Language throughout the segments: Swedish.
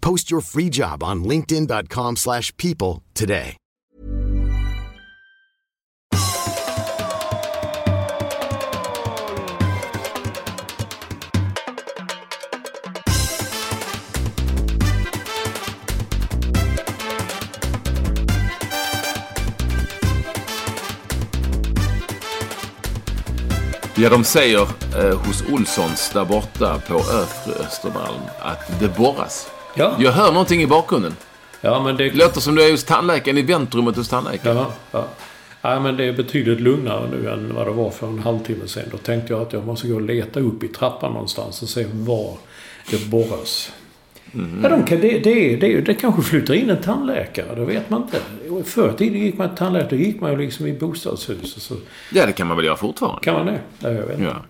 Post your free job on linkedin.com/people slash people today. Ja, de säger eh, hos Olssons där borta på Övre Östermalm att det borras. Ja. Jag hör någonting i bakgrunden. Ja, men det... Låter som du är hos tandläkaren i väntrummet hos tandläkaren. Ja, ja. ja, men det är betydligt lugnare nu än vad det var för en halvtimme sedan. Då tänkte jag att jag måste gå och leta upp i trappan någonstans och se var det borras. Ja, de kan, det, det, det, det kanske flyttar in en tandläkare, det vet man inte. Förr i tiden gick man till tandläkare, då gick man ju liksom i bostadshus och så. Ja, det kan man väl göra fortfarande. Kan man det? Ja, jag vet inte. Ja.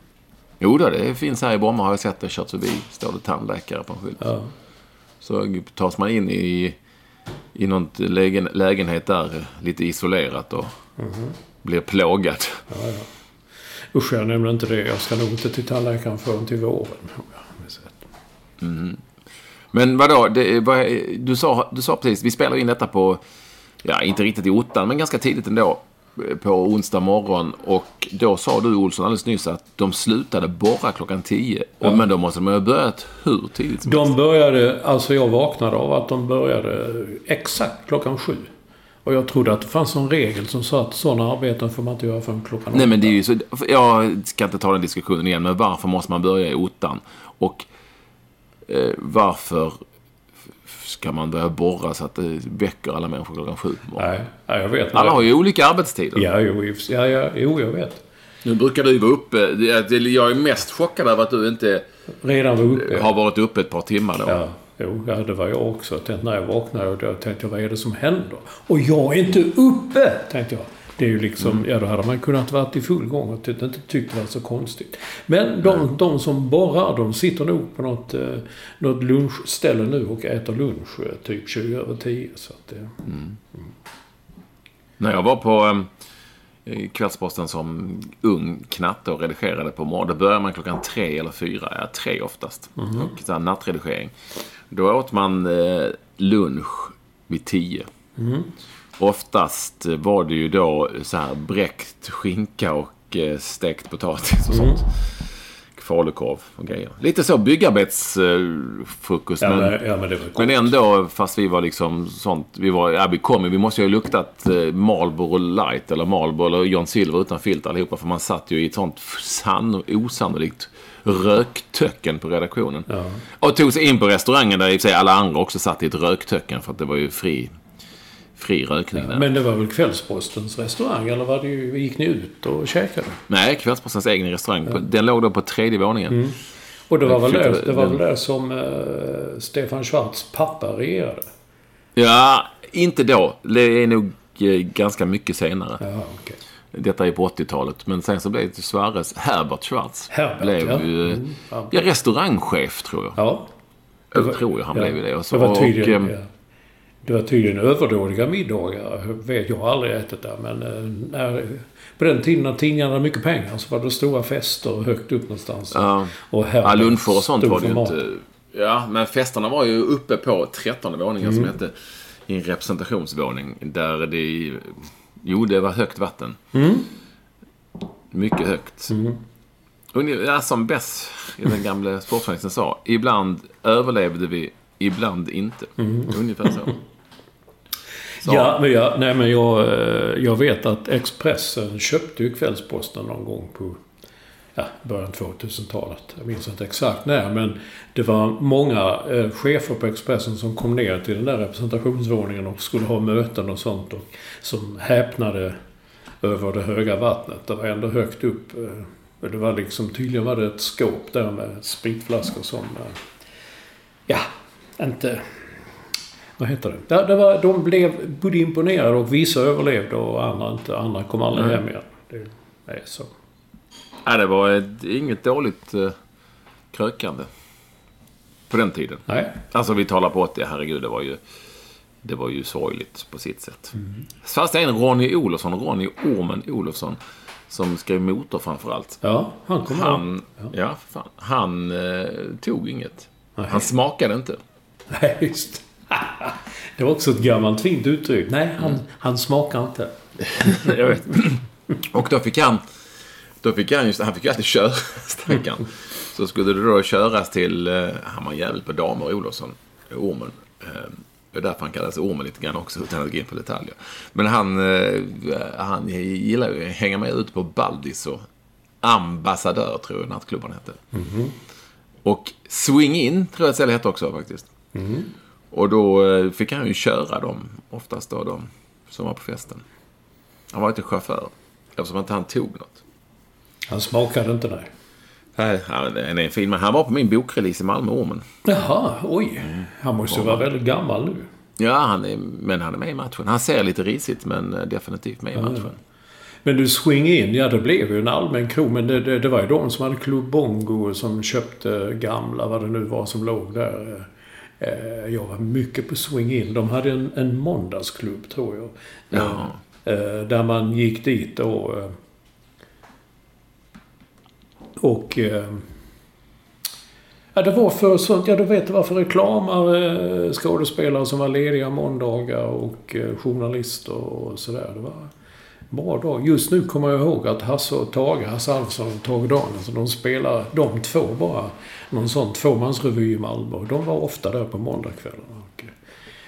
Jo då, det finns här i Bromma har jag sett det kört förbi. Står det tandläkare på en skylt. Ja. Så tas man in i, i någon lägen, lägenhet där, lite isolerat och Mhm. blir plågad. Usch, jag nämner inte det. Jag ska nog inte till tandläkaren förrän till våren. rätt. Men vadå, det, vad, du, sa, du sa precis, vi spelar in detta på, ja inte riktigt i ottan, men ganska tidigt ändå. På onsdag morgon. Och då sa du Olsson alldeles nyss att de slutade borra klockan 10. Och, men då måste de ha börjat hur tidigt som helst. De började, alltså jag vaknade av att de började exakt klockan sju. Och jag trodde att det fanns en regel som sa att sådana arbeten får man inte göra förrän klockan Nej åtta. men det är ju så, jag ska inte ta den diskussionen igen, men varför måste man börja i ottan? Och eh, varför ska man börja borra så att det väcker alla människor klockan sju på morgonen? Nej, jag vet. Alla har ju olika arbetstider. Ja, jo, och ja, ja, jo, jag vet. Nu brukar du vara uppe. Jag är mest chockad över att du inte Redan var uppe. har varit uppe ett par timmar då. Ja, jo, ja, det var jag också. Jag tänkte, när jag vaknade då tänkte jag, vad är det som händer? Och jag är inte uppe, tänkte jag. Det är ju liksom, Mm. ja då hade man kunnat varit i full gång och inte tyckt det var så konstigt. Men de, de som borrar, de sitter nog på något, eh, något lunchställe nu och äter lunch eh, typ 20 över 10. Så att det, När jag var på eh, Kvällsposten som ung knatte och redigerade på morgonen. Då började man klockan tre eller fyra. Ja, tre oftast. Och så här nattredigering. Då åt man eh, lunch vid tio. Oftast var det ju då så här bräckt skinka och eh, stekt potatis och sånt. Falukorv och grejer. Lite så byggarbetsfrukost. ja, men... ja, men. Men ändå, fast vi var liksom sånt. Vi var, ja vi kom vi måste ju ha luktat eh, Marlboro light eller Marlboro eller John Silver utan filter allihopa. För man satt ju i ett sånt sann, osannolikt röktöcken på redaktionen. Och tog sig in på restaurangen där i och för sig alla andra också satt i ett röktöcken. För att det var ju fri, fri rökning där. Men det var väl Kvällspostens restaurang, eller var det ju, gick ni ut och käkade? Nej, Kvällspostens egen restaurang. På, den låg då på tredje våningen. Och det var väl där, det var väl där som eh, Stefan Schwarz pappa regerade? Ja, inte då. Det är nog eh, ganska mycket senare. Ja, okej. Detta är på 80-talet. Men sen så blev det Sverres Herbert Schwarz. Herbert, blev ja. ju Mm, ja. ja, restaurangchef, tror jag. Ja. Jag tror jag han blev ju det. Och så, det var tydligen, och, eh, ja. Det var tydligen överdådiga middagar. Jag har aldrig ätit där. Men eh, när, på den tiden när tidningarna hade mycket pengar så var det stora fester högt upp någonstans. Ja. och ja, luncher och sånt var det ju inte. Ja, men festerna var ju uppe på trettonde våningen Mm. som hette i en representationsvåning. Där det... Jo, det var högt vatten. Mm. Mycket högt. Ungefär Ja, som Bess, den gamla sportjournalisten, sa. Ibland överlevde vi, ibland inte. Mm. Ungefär så. Så. Ja, men, jag, nej, men jag, eh, jag vet att Expressen köpte ju Kvällsposten någon gång på ja, början 2000-talet. Jag minns inte exakt när, men det var många eh, chefer på Expressen som kom ner till den där representationsvåningen och skulle ha möten och sånt. Och, som häpnade över det höga vattnet. Det var ändå högt upp. Eh, det var liksom, tydligen var det ett skåp där med spritflaskor som... Eh, ja, inte... Vad heter det? Det, det var, de blev både imponerade och vissa överlevde och andra inte. Andra kom aldrig Nej. hem igen. Det är så. Ja, det var ett, inget dåligt eh, krökande. På den tiden. Nej. Alltså vi talar på 80, herregud det var ju... Det var ju sorgligt på sitt sätt. Fast det är en Ronny Olofsson, Ronny Ormen Olofsson, som skrev motor framförallt. Ja, han kom Han, Ja. ja, fan, han eh, tog inget. Han smakade inte. Nej, just Det var också ett gammalt fint uttryck. Nej, han, han smakar inte. Jag vet. Och då fick han... Då fick han just, han fick ju alltid köra, stackarn. Så skulle det då köras till... eh, Han var jävel på damer, Olofsson. Ormen. Eh, Det är därför han kallas Ormen lite grann också, utan att gå in på detaljer. Men han, eh, han gillar ju att hänga med ut på Baldis och Ambassadör, tror jag nattklubban hette. Och Swing In, tror jag att hette också faktiskt. Och då eh, fick han ju köra dem, oftast då de som var på festen. Han var inte chaufför, eftersom inte han tog något. Han smakade inte, nej. Nej, han är en fin man. Han var på min bokrelease i Malmö, Ormen. Jaha, oj. Han måste ju vara väldigt gammal nu. Ja, han är, men han är med i matchen. Han ser lite risigt, men eh, definitivt med i matchen. Men du, Swing In, ja det blev ju en allmän krog. Men det, det, det var ju de som hade Club Bongo som köpte gamla, vad det nu var som låg där. Eh, Jag var mycket på Swing In. De hade en, en måndagsklubb, tror jag. Ja. Eh, Där man gick dit och... eh, Och... eh, Ja, det var för sånt. Ja, du vet, det var för reklamare, skådespelare som var lediga måndagar och eh, journalister och sådär. Det var bra dag. Just nu kommer jag ihåg att Hasse och Tage, Hasse Alfredson och Tage Danielsson, de spelar, de två bara, någon sån tvåmansrevy i Malmö. Och de var ofta där på måndagskvällarna. Och,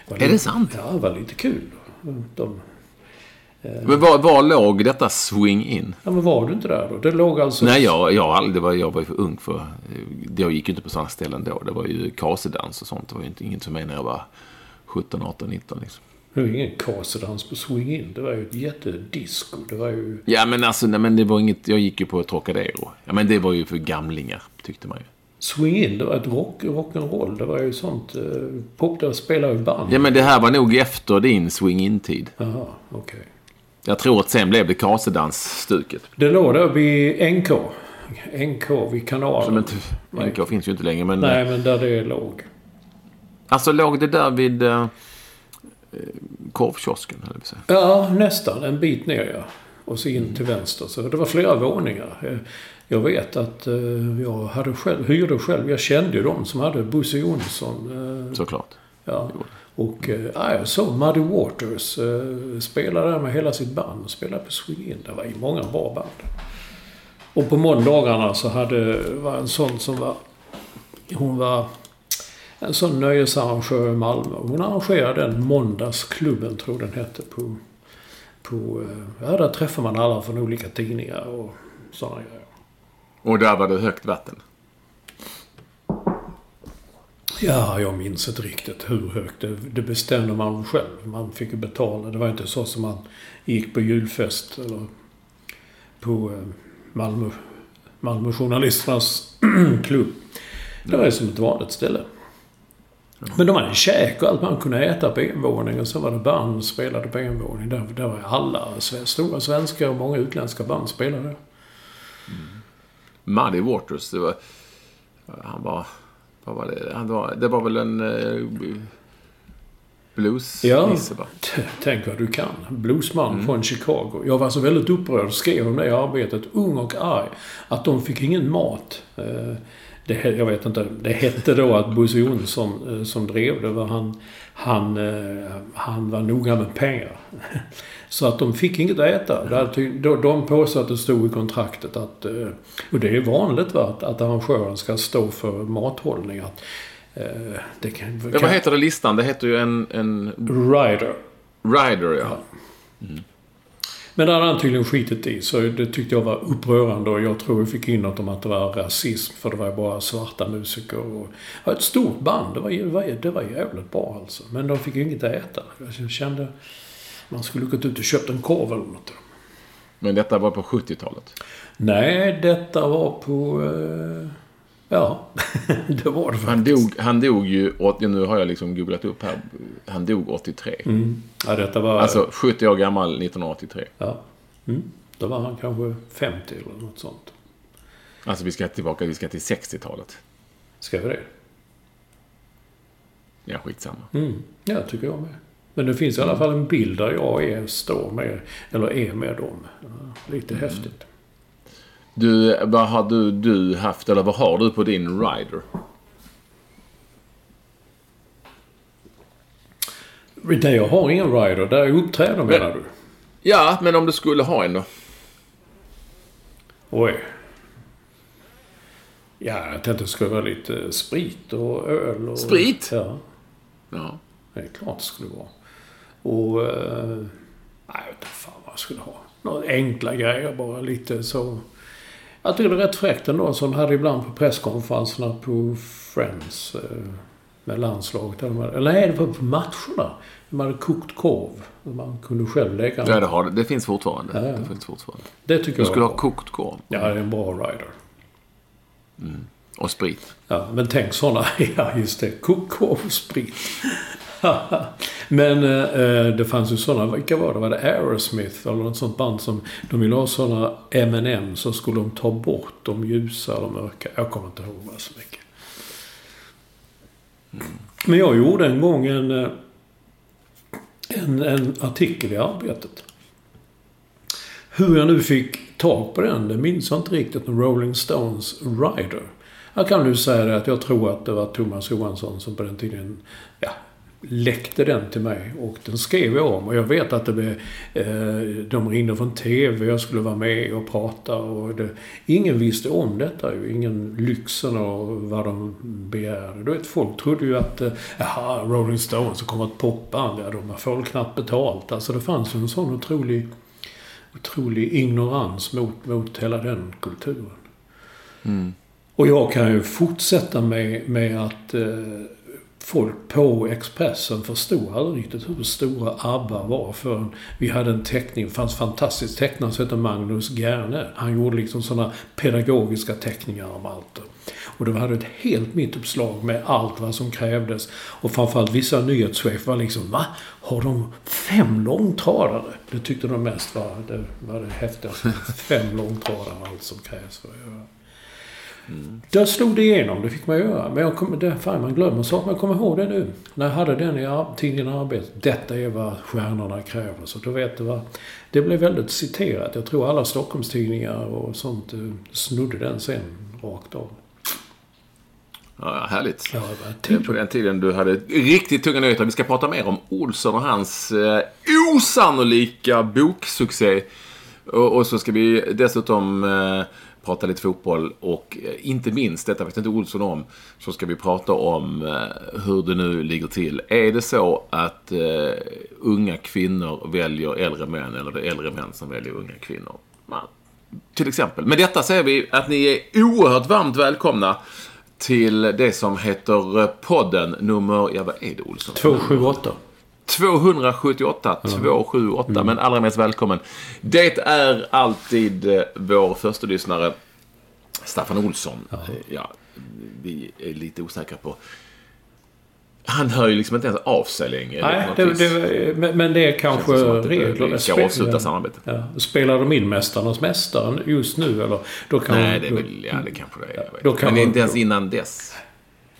eh, Är det lite- sant? Ja, det var lite kul. De, Men var, var låg detta swing in? ja, men var du inte där då? Det låg alltså... Nej, jag, jag, aldrig, det var, jag var ju för ung för... eh, Jag gick ju inte på sådana ställen då. Det var ju kasedans och sånt. Det var ju inte, inget som mig när jag var 17, 18, 19 liksom. Det var ju ingen kasedans på Swing In. Det var ju ett jättedisco. Det var ju... Ja, men alltså, nej, men det var inget... Jag gick ju på Trocadero. Ja, men det var ju för gamlingar, tyckte man ju. Swing In, det var ett rock, rock'n'roll. Det var ju sånt... Eh, pop, där spelade ju band. Ja, men det här var nog efter din swing in-tid. Jaha, okej. Jag tror att sen blev det kasedans-stuket. Det låg där vid NK. NK vid kanalen. Som inte... NK finns ju inte längre, men... Nej, men där det låg. Alltså, låg det där vid... Uh, korvkiosken, höll jag säga. Ja, nästan. En bit ner, ja. Och så in till vänster. Så det var flera våningar. Eh, Jag vet att eh, jag hade själv, hyrde själv. Jag kände ju de som hade Bosse Jonsson. eh, Såklart. Ja. Och ja, jag såg Muddy Waters eh, spela där med hela sitt band. Och spela på Swing In. Det var ju många bra band. Och på måndagarna så hade, var en sån som var... Hon var en sån nöjesarrangör i Malmö. Hon arrangerade den måndagsklubben, tror den hette. På, på, eh, ja, där träffar man alla från olika tidningar och sådana grejer. Och där var det högt vatten. Ja, jag minns inte riktigt hur högt. Det, det bestämde man själv. Man fick ju betala. Det var inte så som man gick på julfest eller på eh, Malmö, Malmö journalisternas klubb. Det var ju som ett vanligt ställe. Men de hade käk och allt man kunde äta på en våning och så var det band som spelade på en våning. Där, där var alla stora svenska och många utländska band spelade. Muddy Waters, det var... Han var... Vad var det? Han var, det var väl en uh, blues Ja. Tänk vad du kan. Bluesman från Chicago. Jag var så väldigt upprörd och skrev om det i arbetet, ung och arg, att de fick ingen mat. Eh, Det, jag vet inte. Det hette då att Bosse Jonsson eh, som drev det, var han, han, eh, han var noga med pengar. Så att de fick inget att äta. De- påstod att det stod i kontraktet att... eh, Och det är vanligt va, att, att arrangören ska stå för mathållning. Att, det kan, Ja, vad heter det listan? Det heter ju en... en Rider. Rider, ja. Men det hade han tydligen skitit i, så det tyckte jag var upprörande och jag tror vi fick in något om att det var rasism, för det var bara svarta musiker. Och, ja, ett stort band, det var, det var, det var jävligt bra alltså. Men de fick ju inget att äta. Jag kände man skulle gått ut och köpt en korv eller något. Men detta var på 70-talet? Nej, detta var på... Eh, ja, det var det faktiskt. Han dog, han dog ju, nu har jag liksom googlat upp här, han dog 83. Mm. Ja, detta var... Alltså 70 år gammal 1983. Ja. Mm. Då var han kanske 50 eller något sånt. Alltså vi ska tillbaka, vi ska till 60-talet. Ska vi det? Ja, skitsamma. Mm. Ja, tycker jag med. Men det finns i alla fall en bild där jag är, står med, eller är med dem. Ja, lite häftigt. Du, vad har du, du haft, eller vad har du på din rider? Det jag har ingen rider, där jag uppträder menar du? Ja, men om du skulle ha en då? Oj. Ja, jag tänkte det skulle vara lite sprit och öl och... Sprit? Ja, Ja. det är klart det skulle vara. Och... Eh, nej, jag vet inte fan vad jag skulle ha. Några enkla grejer bara, lite så... Jag tycker det är rätt fräckt ändå, som de hade ibland på presskonferenserna på Friends. Eh, med landslaget. Eller, nej, det var på matcherna. De hade kokt korv. Man kunde själv lägga Ja, det, har, det finns fortfarande. Ja, ja. Det finns fortfarande. Det tycker Du jag skulle ha kokt korv. Ja, det är en bra rider. Och sprit. Ja, men tänk sådana. Ja, just det. Kokkorv och sprit. men eh, det fanns ju sådana. Vilka var det? Var det Aerosmith eller något sånt band som... De ville ha sådana M&M så skulle de ta bort de ljusa eller mörka. Jag kommer inte ihåg vad så mycket. Men jag gjorde en gång en, eh, en, en artikel i Arbetet. Hur jag nu fick tag på den, det minns jag inte riktigt. Rolling Stones Rider. Jag kan nu säga det att jag tror att det var Thomas Johansson som på den tiden ja, läckte den till mig. Och den skrev jag om. Och jag vet att det blev, eh, de ringde från TV, jag skulle vara med och prata. Och det, ingen visste om detta ju. Ingen lyxen och vad de begärde. Du vet, folk trodde ju att, eh, Rolling Stones, kommer ett popband. Ja, de får knappt betalt. Alltså det fanns ju en sån otrolig otrolig ignorans mot, mot hela den kulturen. Och jag kan ju fortsätta med, med att eh, folk på Expressen förstod aldrig riktigt hur stora ABBA var förrän vi hade en teckning. Det fanns fantastisk tecknare som hette Magnus Gerne. Han gjorde liksom sådana pedagogiska teckningar om allt. Och det hade ett helt mittuppslag med allt vad som krävdes. Och framförallt vissa nyhetschefer var liksom Va? Har de fem långtradare? Det tyckte de mest var det, var det häftigaste. Fem långtradare, allt som krävs för att göra. Där slog det igenom, det fick man göra. Men jag kommer, det, fan man glömmer saker, men jag kommer ihåg det nu. När jag hade den i tidningen Arbetet. Detta är vad stjärnorna kräver. Så då vet du vad. Det blev väldigt citerat. Jag tror alla Stockholmstidningar och sånt eh, snodde den sen rakt av. Ja, härligt. Ja, på den tiden du hade riktigt tunga nyheter. Vi ska prata mer om Olsson och hans eh, osannolika boksuccé. Och, och så ska vi dessutom eh, prata lite fotboll och eh, inte minst, detta vet inte Olsson om, så ska vi prata om eh, hur det nu ligger till. Är det så att uh, unga kvinnor väljer äldre män eller det är äldre män som väljer unga kvinnor? Man, till exempel. Med detta säger vi att ni är oerhört varmt välkomna till det som heter podden nummer, ja vad är det Olsson? 278. 278, 278, men allra mest välkommen. Det är alltid eh, vår första lyssnare Staffan Olsson. Eh, Ja, vi är lite osäkra på... Han hör ju liksom inte ens av sig längre. Nej, det, det, men, men det är kanske det som att det- regler. vi ska avsluta samarbetet. Ja. Spelar de in Mästarnas Mästare just nu eller? Då kan Nej, det är väl, ja det kanske det är. Vet. Då kan Men man- inte ens innan dess.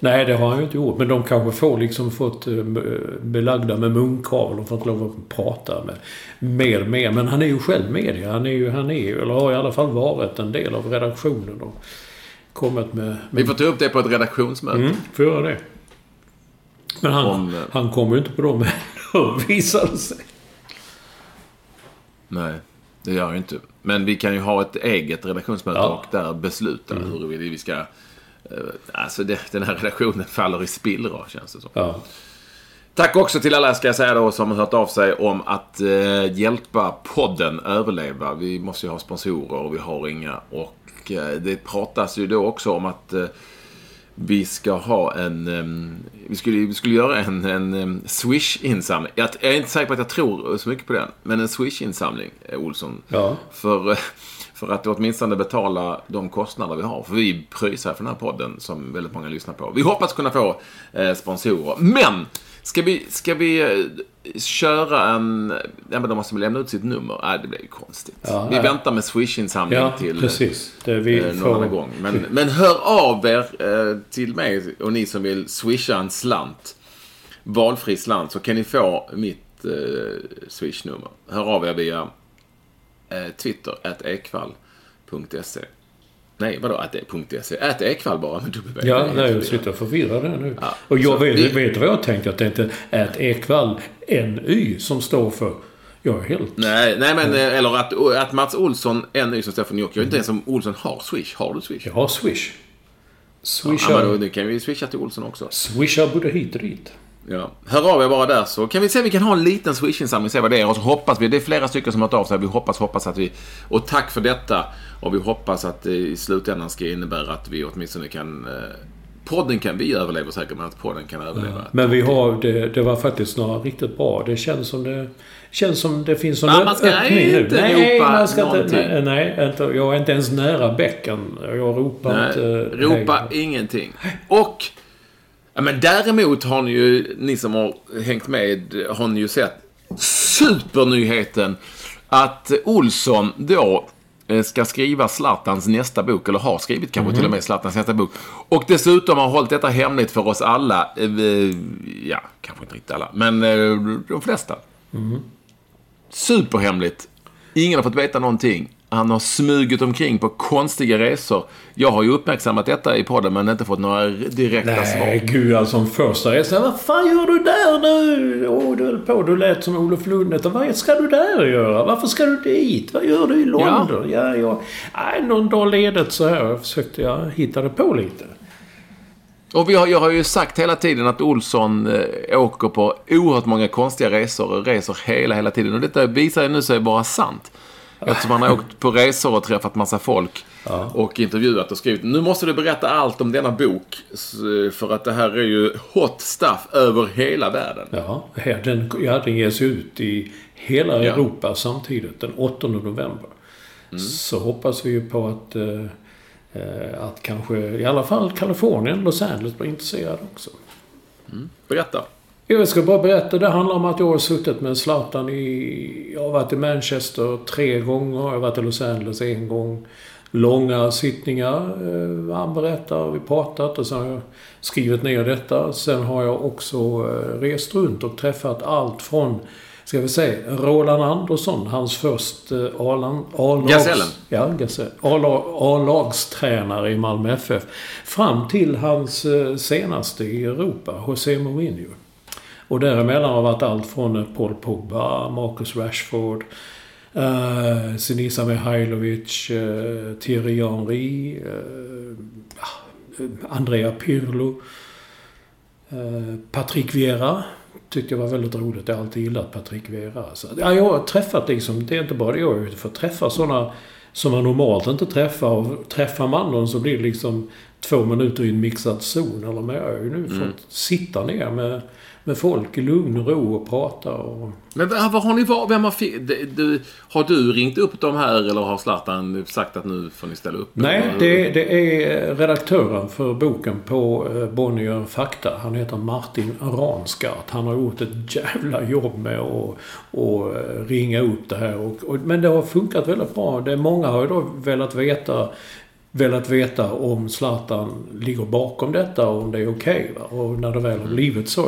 Nej, det har han ju inte gjort. Men de kanske får liksom fått eh, belagda med munkavel och fått lov att prata med mer mer. Men han är ju själv media. Han är ju, han är ju, eller har i alla fall varit en del av redaktionen och kommit med... Vi får ta upp det på ett redaktionsmöte. Mm, får göra det. Men han, Om, eh, han kommer ju inte på dem heller, visade sig. Nej, det gör jag inte. Men vi kan ju ha ett eget redaktionsmöte Ja. och där besluta huruvida vi ska... eh, Alltså det, den här redaktionen faller i spillror, känns det som. Ja. Tack också till alla, ska jag säga då, som har hört av sig om att eh, hjälpa podden överleva. Vi måste ju ha sponsorer och vi har inga. Och eh, det pratas ju då också om att eh, vi ska ha en... Vi, skulle, vi skulle göra en, en Swish-insamling. Jag, jag, är inte säker på att jag tror så mycket på den. Men en Swish-insamling, eh, Olsson. Ja. För, för att åtminstone betala de kostnader vi har. För vi pröjsar för den här podden som väldigt många lyssnar på. Vi hoppas kunna få eh, sponsorer. Men! Ska vi, ska vi eh, köra en... Ja, men de måste väl lämna ut sitt nummer? Nej, det blir ju konstigt. Ja, vi ja. väntar med Swish-insamling Ja, till precis. Det vi eh, någon får- annan gång. Men, men hör av er eh, till mig och ni som vill swisha en slant. Valfri slant. Så kan ni få mitt eh, swish-nummer. Hör av er via eh, Twitter, at ekvall.se. Nej, vadå att .se? Ät ekvall bara med W. Ja, Det är nej, jag sitter förvirrad här nu. Ja, och jag vet, vi- vet vad jag tänkte? Att det inte är ett Ekvall, NY, som står för... Jag är helt... Nej, nej men eh, eller att, att Mats Olsson, ny som Stefan York. Jag vet inte ens om Olsson har Swish. Har du Swish? Jag har Swish. Ja, Swishar, men då, nu kan vi swisha till Olsson också. swishar både hit och dit. Ja. Hör av er bara där så kan vi se vi kan ha en liten swish-insamling, se vad det är. Och så hoppas vi, det är flera stycken som har hört av sig, vi hoppas, hoppas att vi... Och tack för detta. Och vi hoppas att det i slutändan ska innebära att vi åtminstone kan... Eh, podden kan, vi överlever säkert, men att podden kan överleva. Men vi har... Det, det var faktiskt några riktigt bra. Det känns som det... Känns som det finns Ja, man ska öppning nu. inte nej, man ska inte, någonting. nej, nej, inte, jag är inte ens nära bäcken. Jag ropar Nej, inte... ropa nej. ingenting. Och... Ja, men däremot har ni ju, ni som har hängt med, har ni ju sett supernyheten att Olsson då eh, ska skriva Zlatans nästa bok, eller har skrivit kanske till och med Zlatans nästa bok. Och dessutom har hållit detta hemligt för oss alla. eh, Ja, kanske inte riktigt alla, men eh, de flesta. Superhemligt. Ingen har fått veta någonting. Han har smugit omkring på konstiga resor. Jag har ju uppmärksammat detta i podden men inte fått några direkta Nej, svar. gud alltså första resa. Vad fan gör du där nu? Åh, du höll på. Du lät som Olof Lundet. Vad ska du där göra? Varför ska du dit? Vad gör du i London? Ja, ja. Nej, någon dag ledigt så här försökte jag hitta det på lite. Och vi har, jag har ju sagt hela tiden att Olsson eh, åker på oerhört många konstiga resor och reser hela, hela tiden. Och detta visar ju nu sig vara sant. Eftersom han har åkt på resor och träffat massa folk och intervjuat och skrivit. Nu måste du berätta allt om denna bok. För att det här är ju hot stuff över hela världen. Ja, den, ja, den ges ut i hela Ja. Europa samtidigt. Den 8 november. Så hoppas vi ju på att, eh, att kanske i alla fall Kalifornien, Los Angeles blir intresserade också. Berätta. Jag ska bara berätta. Det handlar om att jag har suttit med Zlatan i... Jag har varit i Manchester tre gånger. Jag har varit i Los Angeles en gång. Långa sittningar. eh, Han berättar, vi pratat och sen har jag skrivit ner detta. Sen har jag också eh, rest runt och träffat allt från Ska vi säga Roland Andersson, hans först eh, A-lag- A-lags... Ja, A-lagstränare i Malmö FF. Fram till hans senaste i Europa, José Mourinho. Och däremellan har varit allt från eh, Paul Pogba, Marcus Rashford, uh, Sinisa Mihailovic, uh, Thierry Henry, uh, Andrea Pirlo, eh, Patrick Vieira. Tyckte jag var väldigt roligt. Jag har alltid gillat Patrick Vieira. Så, ja, jag har träffat liksom, det är inte bara det. Jag har ju fått träffa sådana som man normalt inte träffar. Och träffar man dem så blir det liksom två minuter i en mixad zon. Eller men jag har ju nu fått sitta ner med, med folk i lugn och ro och prata. Och, Men vad har ni varit? Vem har, du, har du ringt upp dem här eller har Zlatan sagt att nu får ni ställa upp? Nej, det, det är redaktören för boken på eh, Bonnier Fakta. Han heter Martin Ransgart. Han har gjort ett jävla jobb med att att, eh, ringa upp det här. Och, och, men det har funkat väldigt bra. Det, många har ju då velat veta velat veta om Zlatan ligger bakom detta och om det är okej. va? och när det väl har blivit så.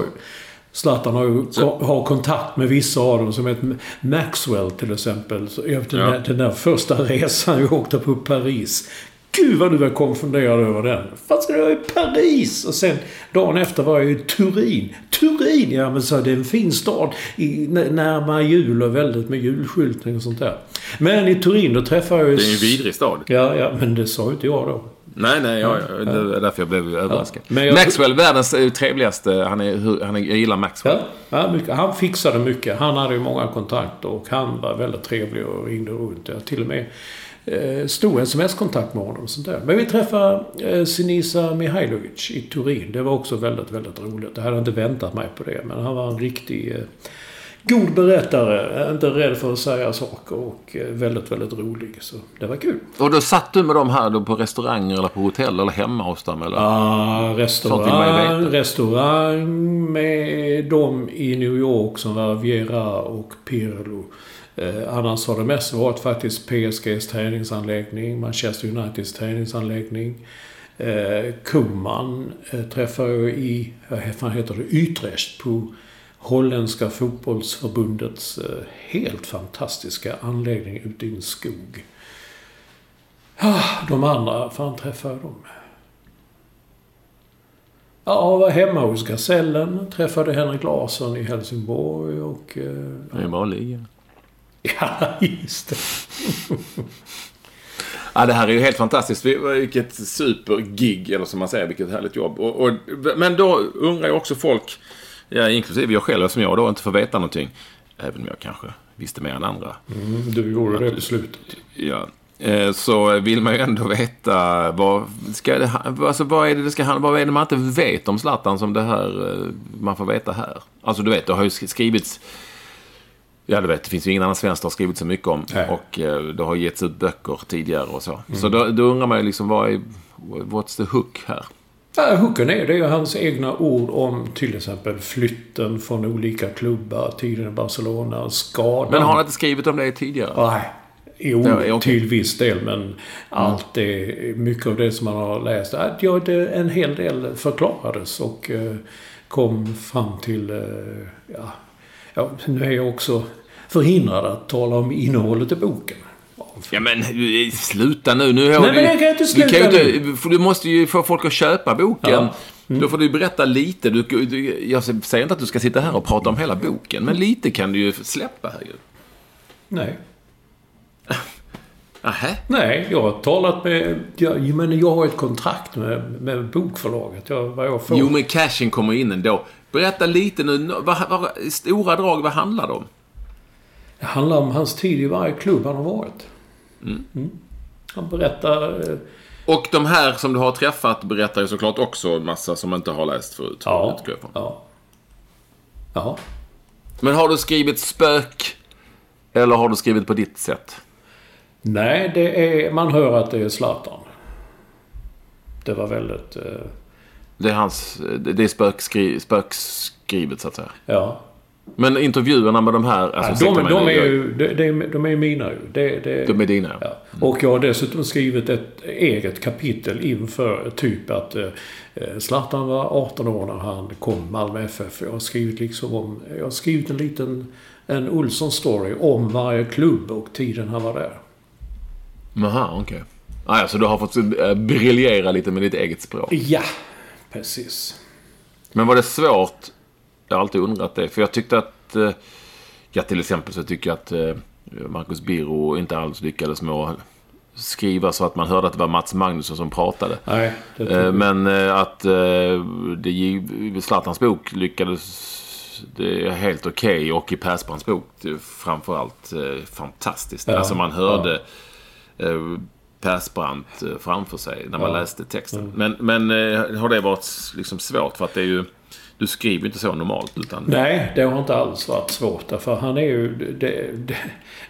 Zlatan har ju ko- har kontakt med vissa av dem som heter Maxwell till exempel. Så efter den, Ja. där, den där första resan jag åkte på Paris. Gud vad du var konfunderad över den. Vad ska du göra i Paris? Och sen dagen efter var jag i Turin. Turin! Ja men så det är en fin stad i, närmare jul och väldigt med julskyltning och sånt där. Men i Turin då träffade jag ju... Det är ju en vidrig stad. Ja, ja, men det sa ju inte jag då. Nej, nej, jag, jag, det var därför jag blev överraskad. Men jag- Maxwell, världens eh, trevligaste. Han är, han är, jag gillar Maxwell. Ja, ja, mycket. Han fixade mycket. Han hade ju många kontakter och han var väldigt trevlig och ringde runt. Jag till och med eh, stod en sms-kontakt med honom. och Sånt där. Men vi träffade eh, Sinisa Mihailovic i Turin. Det var också väldigt, väldigt roligt. Jag hade inte väntat mig på det. Men han var en riktig eh, god berättare. Inte rädd för att säga saker och eh, väldigt, väldigt rolig. Så det var kul. Och då satt du med dem här då på restauranger eller på hotell eller hemma hos dem? Eller? Ju restaurang, restaurang med dem i New York som var Viera och Pirlo. Eh, annars har det mest varit faktiskt PSGs träningsanläggning, Manchester Uniteds träningsanläggning. Eh, Koman eh, träffade jag i, vad fan heter det, Utrecht på Holländska fotbollsförbundets eh, helt fantastiska anläggning ute i en skog. Ah, de andra, fan träffade jag dem? Ja, jag var hemma hos Gasellen. Träffade Henrik Larsson i Helsingborg och... Eh, Det är ja, just det. Ja, det här är ju helt fantastiskt. Vi- Vilket supergig, eller som man säger, vilket härligt jobb. Och, och, men då undrar ju också folk, ja, inklusive jag själv, som jag då inte får veta någonting. Även om jag kanske visste mer än andra. Mm, du gjorde det på slutet. Ja. Eh, Så vill man ju ändå veta vad, ska det, alltså vad är det det ska handla Vad är det man inte vet om Zlatan som det här eh, man får veta här? Alltså du vet, det har ju skrivits Ja, du vet, det finns ju ingen annan svensk det har skrivit så mycket om. Nej. Och eh, det har getts ut böcker tidigare och så. Så då, då undrar man ju liksom, vad är, what's the hook här? Ja, hooken är, det är ju hans egna ord om till exempel flytten från olika klubbar, tiden i Barcelona, skadan. Men har han inte skrivit om det tidigare? Nej. Jo, Ja, okej. till viss del. Men allt det, mycket av det som man har läst. Att ja, det, en hel del förklarades och eh, kom fram till... Eh, ja, ja, nu är jag också förhindrad att tala om innehållet i boken. Ja men sluta nu. nu har Nej, du, men jag kan inte du, sluta ju nu. inte, du måste ju få folk att köpa boken. Ja. Mm. Då får du berätta lite. Du, du, jag säger inte att du ska sitta här och prata om hela boken. Men lite kan du ju släppa här ju. Nej. Nähä? Nej, jag har talat med... Jag, men jag har ett kontrakt med, med bokförlaget. Jag, vad jag får. Jo men cashen kommer in ändå. Berätta lite nu. Vad, vad, i stora drag, vad handlar det om? Det handlar om hans tid i varje klubb han har varit. Mm. Han berättar... eh, Och de här som du har träffat berättar ju såklart också en massa som inte har läst förut. Ja. Ja. Ja. Men har du skrivit spök? Eller har du skrivit på ditt sätt? Nej, det är... Man hör att det är Zlatan. Det var väldigt... eh, Det är hans... Det är spökskri, spökskrivet så att säga. Ja. Men intervjuerna med de här... Alltså, de, mig de, nu, är ju, de, de, de är mina ju. Det, det, De är dina, ja. Ja. Och jag har dessutom skrivit ett eget kapitel inför typ att eh, Zlatan var 18 år när han kom Malmö FF. Jag har skrivit liksom om... Jag har skrivit en liten... En Olsson-story om varje klubb och tiden han var där. Jaha, okej. Ah, ja, så du har fått äh, briljera lite med ditt eget språk. Ja, precis. Men var det svårt? Jag har alltid undrat det. För jag tyckte att... eh, Ja, till exempel så tycker jag att eh, Marcus Birro inte alls lyckades med att skriva så att man hörde att det var Mats Magnusson som pratade. Nej, Eh. Men att det Zlatans bok lyckades det är helt okej och i Persbrandts bok framförallt fantastiskt. Ja, alltså man hörde eh, Persbrandt eh, framför sig när man Ja. läste texten. Men, men eh, har det varit liksom svårt? För att det är ju... Du skriver ju inte så normalt utan... Nej, det har inte alls varit svårt. Därför han är ju... Det, det,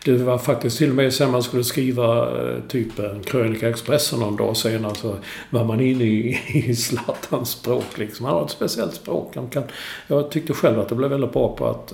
det var faktiskt till och med sen man skulle skriva eh, typ en krönika Expressen någon dag senare så var man inne i, i Zlatans språk liksom. Han har ett speciellt språk. Han kan, jag tyckte själv att det blev väldigt bra på att...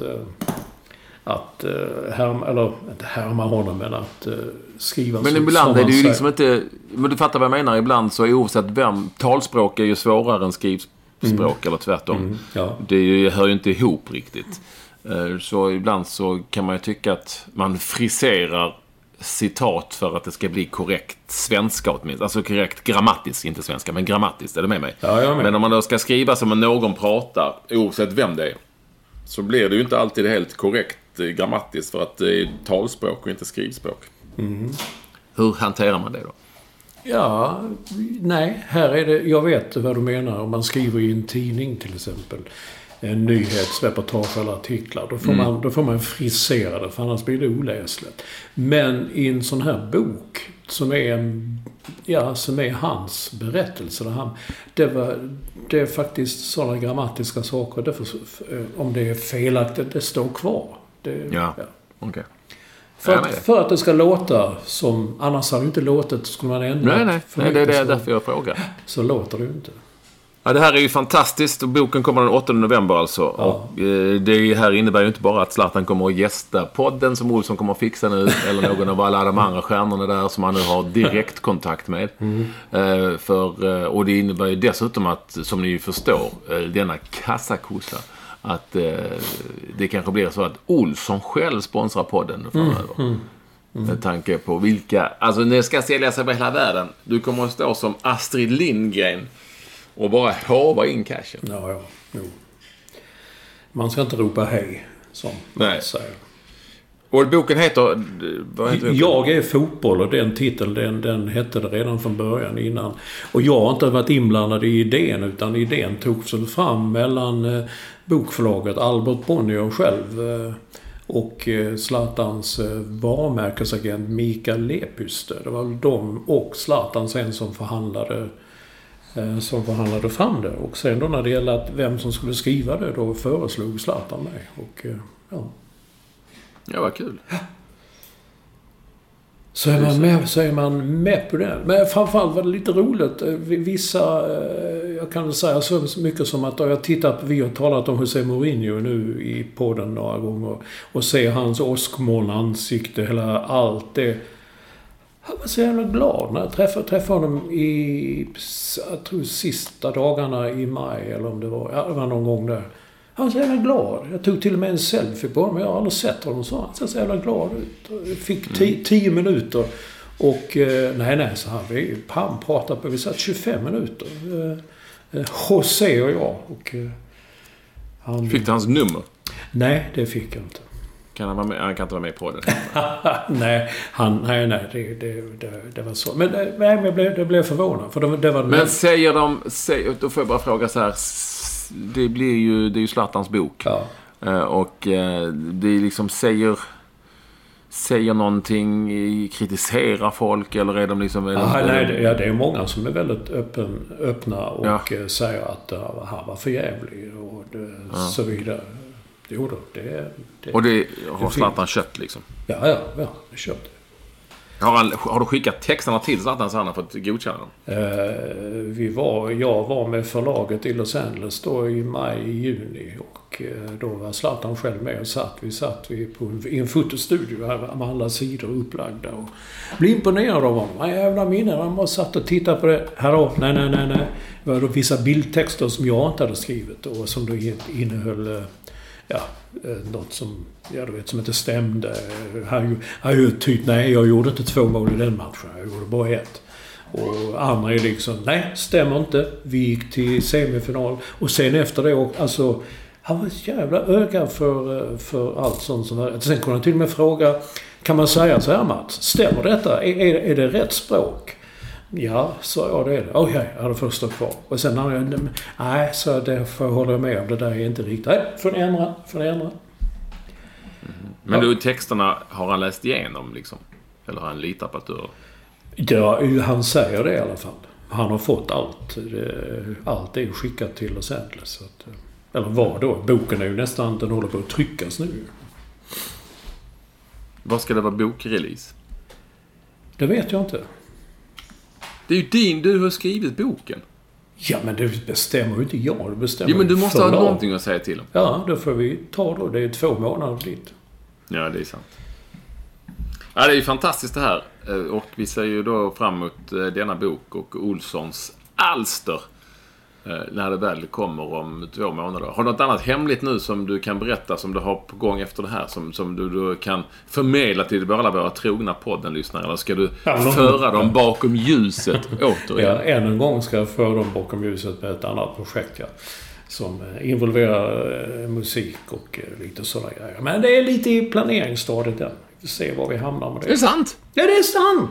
Att härma, eller inte härma honom men att eh, skriva Men ibland är det ju liksom inte... Men du fattar vad jag menar. Ibland så är oavsett vem... Talspråk är ju svårare än skrivspråk eller tvärtom. Mm, ja. Det ju, hör ju inte ihop riktigt. Eh, Så ibland så kan man ju tycka att man friserar citat för att det ska bli korrekt svenska åtminstone. Alltså korrekt grammatiskt, inte svenska, men grammatiskt. Är du med mig? Ja, jag med. Men om man då ska skriva som om någon pratar, oavsett vem det är, så blir det ju inte alltid helt korrekt eh, grammatiskt för att det är talspråk och inte skrivspråk. Mm. Hur hanterar man det då? Ja, nej. Här är det... Jag vet vad du menar. Om man skriver i en tidning till exempel. En nyhetsreportage eller artiklar. Då får, mm. man, då får man frisera det, för annars blir det oläsligt. Men i en sån här bok, som är, ja, som är hans berättelse. Där han, det, var, det är faktiskt sådana grammatiska saker. Därför, om det är felaktigt, det står kvar. Det, ja, ja. okej. Okay. För, att, för att det ska låta som... Annars hade det inte låtit. Skulle man ändra Nej, nej. nej det är det därför jag frågar. Så låter det ju inte. Ja, det här är ju fantastiskt. Boken kommer den 8 november alltså. Ja. Och, eh, det här innebär ju inte bara att Zlatan kommer att gästa podden som Olsson kommer att fixa nu. eller någon av alla de andra stjärnorna där som han nu har direktkontakt med. Mm. Eh, för, eh, och det innebär ju dessutom att, som ni förstår, eh, denna kassakossa att eh, det kanske blir så att Olsson själv sponsrar podden framöver. Mm, mm, mm. Med tanke på vilka... Alltså det ska sälja sig över hela världen. Du kommer att stå som Astrid Lindgren och bara hova in cashen. Ja, ja. Jo. Man ska inte ropa hej, som man säger. Och boken heter... Vad heter Jag är fotboll och den titeln den, den hette det redan från början innan. Och jag har inte varit inblandad i idén utan idén togs fram mellan eh, bokförlaget Albert Bonnier själv eh, och eh, Zlatans varumärkesagent Mikael Lepyste. Det var de och Zlatan sen som förhandlade som förhandlade fram det. Och sen då när det gällde att vem som skulle skriva det, då föreslog Zlatan mig. Och, ja. Ja, vad kul. Så är, man med, så är man med på den. Men framförallt var det lite roligt. Eh, vissa, eh, jag kan väl säga så mycket som att jag tittat, vi har talat om José Mourinho nu i podden några gånger. Och ser hans åskmoln ansikte, hela allt det. Jag var så jävla glad när jag träffade, träffade honom i, jag tror sista dagarna i maj eller om det var, ja det var någon gång där. Han var så jävla glad. Jag tog till och med en selfie på honom. Jag har aldrig sett honom så. Han ser så jävla glad ut. Fick tio, mm. tio minuter. Och eh, nej, nej, så han. Vi pam, pratade på. Vi satt 25 minuter. Eh, eh, José och jag. Och, han, fick du hans nummer? Nej, det fick jag inte. Kan han, vara med? han kan inte vara med på det? nej, han, nej, nej det, det, det, det var så. Men, nej, men jag blev, jag blev förvånad. För det, det var men säger de... Säger, då får jag bara fråga så här det blir ju, det är ju Zlatans bok. Ja. Eh, och eh, det liksom säger säger någonting, kritiserar folk eller är de liksom... Aha, nej, det, ja, det är många som är väldigt öppen, öppna och ja. Eh, säger att han var för jävlig och det, ja. så vidare. Jo då, det, det... Och det har Zlatan köpt liksom? Ja, ja, ja. Det köpte har, han, har du skickat texterna till Zlatan så han har fått godkänna dem? Uh, vi var, jag var med förlaget i Los Angeles då i maj, juni. Och uh, då var Zlatan själv med och satt. Vi satt vi på en, i en fotostudio här med alla sidor upplagda. Och blev imponerad av honom. Han jävla minnen. Han bara satt och tittade på det. Hallå, nej, nej, nej, nej. Det var då vissa bildtexter som jag inte hade skrivit och som då innehöll eh, ja, Eh, något som, ja, du vet, som inte stämde. Han, han typ, nej jag gjorde inte två mål i den matchen. Jag gjorde bara ett. Och andra är liksom, nej, stämmer inte. Vi gick till semifinal. Och sen efter det, alltså, han var ett jävla öga för, eh, för allt sånt som var. Sen kunde han till och med fråga, kan man säga så här Mats? Stämmer detta? Är, är, är det rätt språk? Ja, sa jag det är det. Okej, okay, jag hade först stått kvar. Och sen när jag... Nej, så det får jag hålla med om. Det där är inte riktigt... Nej, får ni ändra. Får ni ändra. Mm. Men du, texterna, har han läst igenom liksom? Eller har han litat på att du har... Ja, han säger det i alla fall. Han har fått allt. Allt är skickat till Los Angeles. Så att, eller var då. Boken är ju nästan... Den håller på att tryckas nu. Vad ska det vara bokrelease? Det vet jag inte. Det är ju din, du har skrivit boken. Ja, men det bestämmer ju inte jag. Det bestämmer Jo, men du måste förlag. ha någonting att säga till om. Ja, då får vi ta då. Det är två månader dit. Ja, det är sant. Ja, det är ju fantastiskt det här. Eh, och vi ser ju då fram emot eh, denna bok och Olssons alster. Eh, när det väl kommer om två månader. Har du något annat hemligt nu som du kan berätta som du har på gång efter det här? Som, som du, du kan förmedla till alla våra trogna poddenlyssnare? Eller ska du ja, föra dem bakom ljuset återigen? Ja, än en gång ska jag föra dem bakom ljuset med ett annat projekt. Ja. Som eh, involverar eh, musik och lite sådana grejer. Men det är lite i planeringsstadiet än. Vi får se var vi hamnar med det. Är det sant? Ja, det är sant!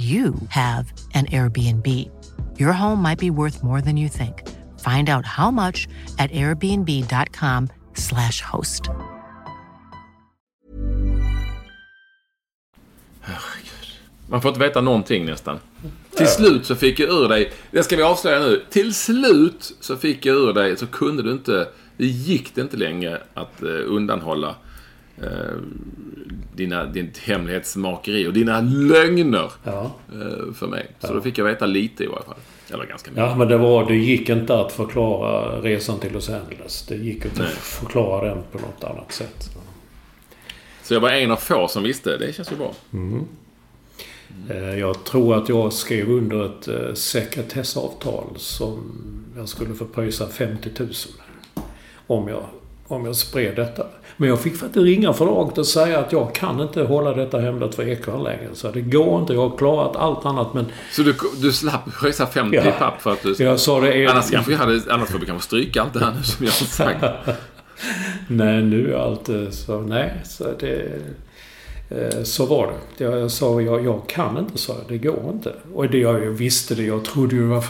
you have an Airbnb. Your home might be worth more than you think. Find out how much at airbnb.com/slash host. Man får inte veta någonting nästan. Till slut så fick jag ur dig, det ska vi avslöja nu. Till slut så fick jag ur dig, så kunde du inte, det gick det inte längre att eh, undanhålla dina, ditt hemlighetsmakeri och dina lögner Ja. eh, för mig. Så då fick jag veta lite i varje fall. Eller ganska mycket. Ja, men det, var, det gick inte att förklara resan till Los Angeles. Det gick inte Nej. att förklara den på något annat sätt. Så jag var en av få som visste. Det känns ju bra. Eh, Jag tror att jag skrev under ett eh, sekretessavtal som jag skulle få pröjsa 50 000 om jag, om jag spred detta. Men jag fick faktiskt ringa förlaget och säga att jag kan inte hålla detta hemligt för Ekwall längre. Så det går inte. Jag har klarat allt annat men Så du, du slapp pröjsa 50 Ja. papp för att du... jag sa det... Är, Annars, kanske vi hade, annars får vi kanske stryka allt det här nu som jag har sagt. Nej, nu är allt eh, så... Nej, så det... eh, Så var det. Jag, jag sa jag, jag kan inte, sa jag. Det går inte. Och det, jag, jag visste det. Jag trodde ju...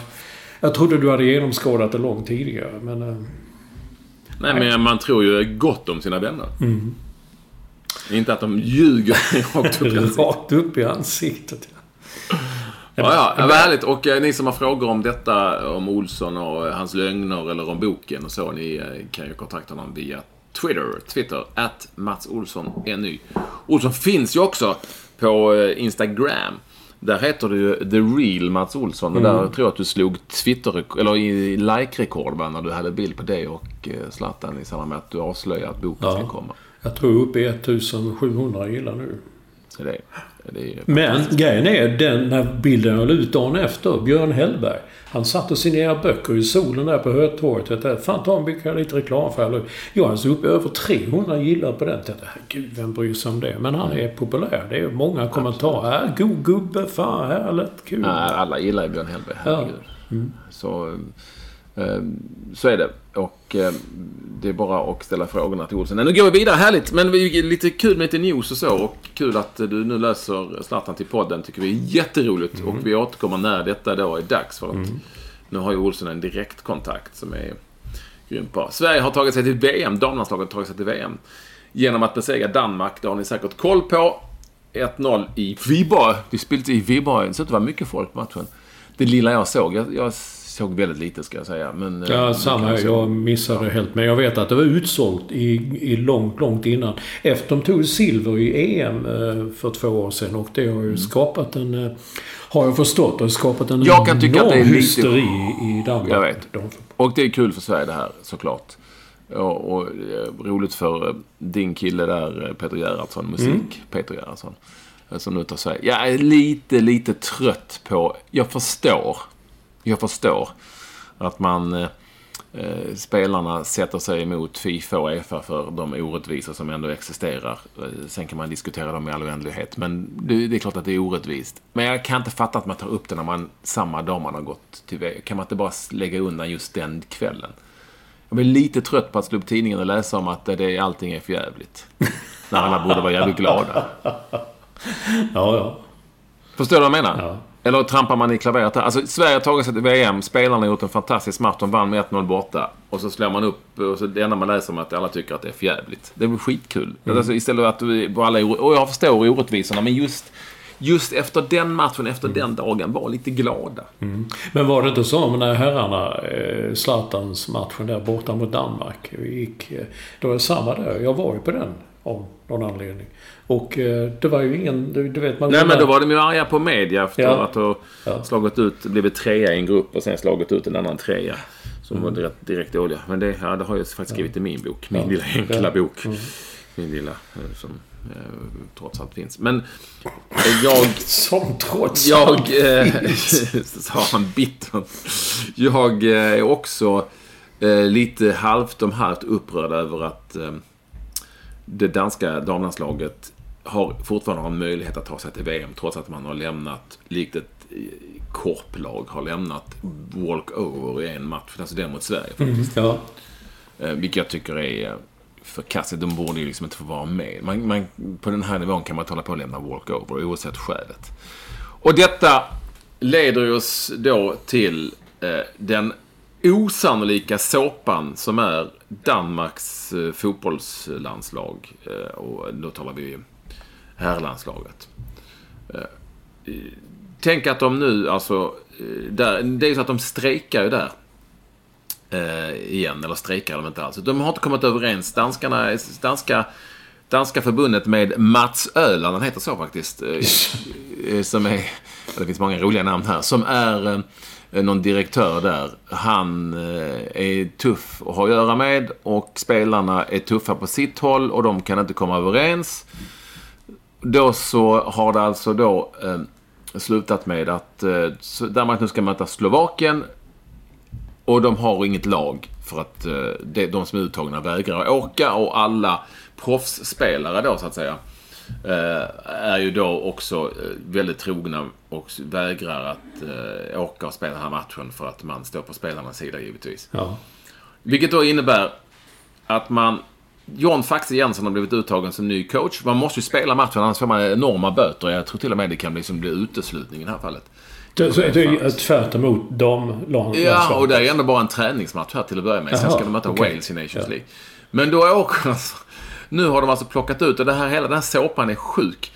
Jag trodde du hade genomskådat det långt tidigare. Men... Nej, men man tror ju gott om sina vänner. Mm. Inte att de ljuger rakt upp i ansiktet. Rakt upp i ansiktet. Ja, ja, ja, härligt. Och eh, ni som har frågor om detta, om Olsson och eh, hans lögner eller om boken och så, ni eh, kan ju kontakta honom via Twitter. Twitter, at Mats Olsson ny. Olsson finns ju också på eh, Instagram. Där heter du ju The Real Mats Olsson. Och där tror jag att du slog Twitter, eller like-rekord när du hade bild på dig och eh, Zlatan i samband med att du avslöjade att boken ska komma. Jag tror uppe i 1700 gillar nu. Det, det är Men grejen är den när bilden jag ut dagen efter. Björn Hellberg. Han satt och signerade böcker i solen där på Hötorget. Fan ta en lite reklam för. Eller, Jag alltså uppe över 300 gillar på den. Jag tänkte, gud vem bryr sig om det? Men han är populär. Det är många kommentarer. Äh, god gubbe, fan härligt, kul. Nej, alla gillar ju Björn Hellberg, herregud. Så, eh, så är det. Och eh, det är bara att ställa frågorna till Olsen. Nu går vi vidare, härligt. Men lite kul med lite news och så. Och kul att du nu löser Zlatan till podden. tycker vi är jätteroligt. Och vi återkommer när detta då är dags. För att nu har ju Olsen en direktkontakt som är grymt bra. Sverige har tagit sig till VM. Damlandslaget har tagit sig till VM. Genom att besegra Danmark. Det har ni säkert koll på. 1-0 i Viborg. Vi spelade i Viborg. Det såg ut att vara mycket folk på matchen. Det lilla jag såg. Jag, jag såg väldigt lite ska jag säga. Men, eh, Ja, samma här. Jag missade helt. Men jag vet att det var utsålt i, i långt, långt innan. Efter de tog silver i EM eh, för två år sedan. Och det Mm. har ju skapat en... eh, Har jag förstått. Det har skapat en Jag kan tycka att det är enorm lite- hysteri i Danmark. Jag vet. Och det är kul för Sverige det här, såklart. Och, och eh, roligt för eh, din kille där, eh, Peter Gerhardsson, musik, Peter Gerhardsson. eh, Som nu tar Sverige. Jag är lite, lite trött på... Jag förstår. Jag förstår att man... eh, eh, spelarna sätter sig emot Fifa och Uefa för de orättvisor som ändå existerar. Eh, sen kan man diskutera dem i all oändlighet. Men det, det, är klart att det är orättvist. Men jag kan inte fatta att man tar upp det när man samma dag man har gått till VM. Kan man inte bara lägga undan just den kvällen? Jag blir lite trött på att slå upp tidningen och läsa om att det, allting är för jävligt. när alla borde vara jävligt glada. Ja, ja. Förstår du vad jag menar? Ja. Eller trampar man i klaveret här? Alltså, Sverige har tagit sig till VM. Spelarna har gjort en fantastisk match. De vann med 1-0 borta. Och så slår man upp och så det enda man läser om att alla tycker att det är förjävligt. Det blir skitkul. Mm. Alltså, istället att vi alla Och jag förstår orättvisorna, men just... Just efter den matchen, efter mm. den dagen, var lite glada. Mm. Men var det inte så när herrarna, eh, Zlatans matchen där borta mot Danmark, gick... Eh, det var samma där. Jag var ju på den av någon anledning. Och eh, det var ju ingen... Du, du vet, man Nej, men då var de ju arga på media efter ja. att ha ja. slagit ut, blivit trea i en grupp och sen slagit ut en annan trea. Som mm. var direkt, direkt dåliga. Men det, ja, det har jag faktiskt skrivit i min bok. Min lilla enkla bok. Mm. Min lilla, eh, som eh, trots allt finns. Men jag... som trots jag, allt finns. sa han bitter. Jag är också lite halvt om halvt upprörd över att det danska damlandslaget har fortfarande en möjlighet att ta sig till VM trots att man har lämnat, likt ett eh, korplag, har lämnat walkover i en match. Alltså den mot Sverige faktiskt. Mm, ja. Eh, vilket jag tycker är förkastligt. De borde ju liksom inte få vara med. Man, man, på den här nivån kan man inte hålla på att lämna walkover oavsett skälet. Och detta leder oss då till eh, den osannolika såpan som är Danmarks eh, fotbollslandslag. Eh, och då talar vi herrlandslaget. Eh, tänk att de nu, alltså, där, det är ju så att de strejkar ju där. igen, eller strejkar de inte alls. De har inte kommit överens. Danskarna, danska, danska förbundet med Mats Öland, han heter så faktiskt. som är, det finns många roliga namn här. Som är Eh, någon direktör där. Han eh, är tuff att ha att göra med och spelarna är tuffa på sitt håll och de kan inte komma överens. Då så har det alltså då eh, slutat med att eh, Danmark nu ska möta Slovakien. Och de har inget lag för att eh, de som är uttagna vägrar åka och alla proffsspelare då så att säga är ju då också eh, väldigt trogna och vägrar att eh, åka och spela den här matchen för att man står på spelarnas sida givetvis. Ja. Vilket då innebär att man John Faxe Jensen har blivit uttagen som ny coach. Man måste ju spela matchen, annars får man enorma böter. Jag tror till och med det kan liksom bli uteslutning i det här fallet. Det, så det är tvärt emot damlandslaget? Ja, och det är ändå bara en träningsmatch här till att börja med. Sen ska de möta okay. Wales i Nations ja. League. Men då åker alltså... Nu har de alltså plockat ut, och det här, hela den här såpan är sjuk.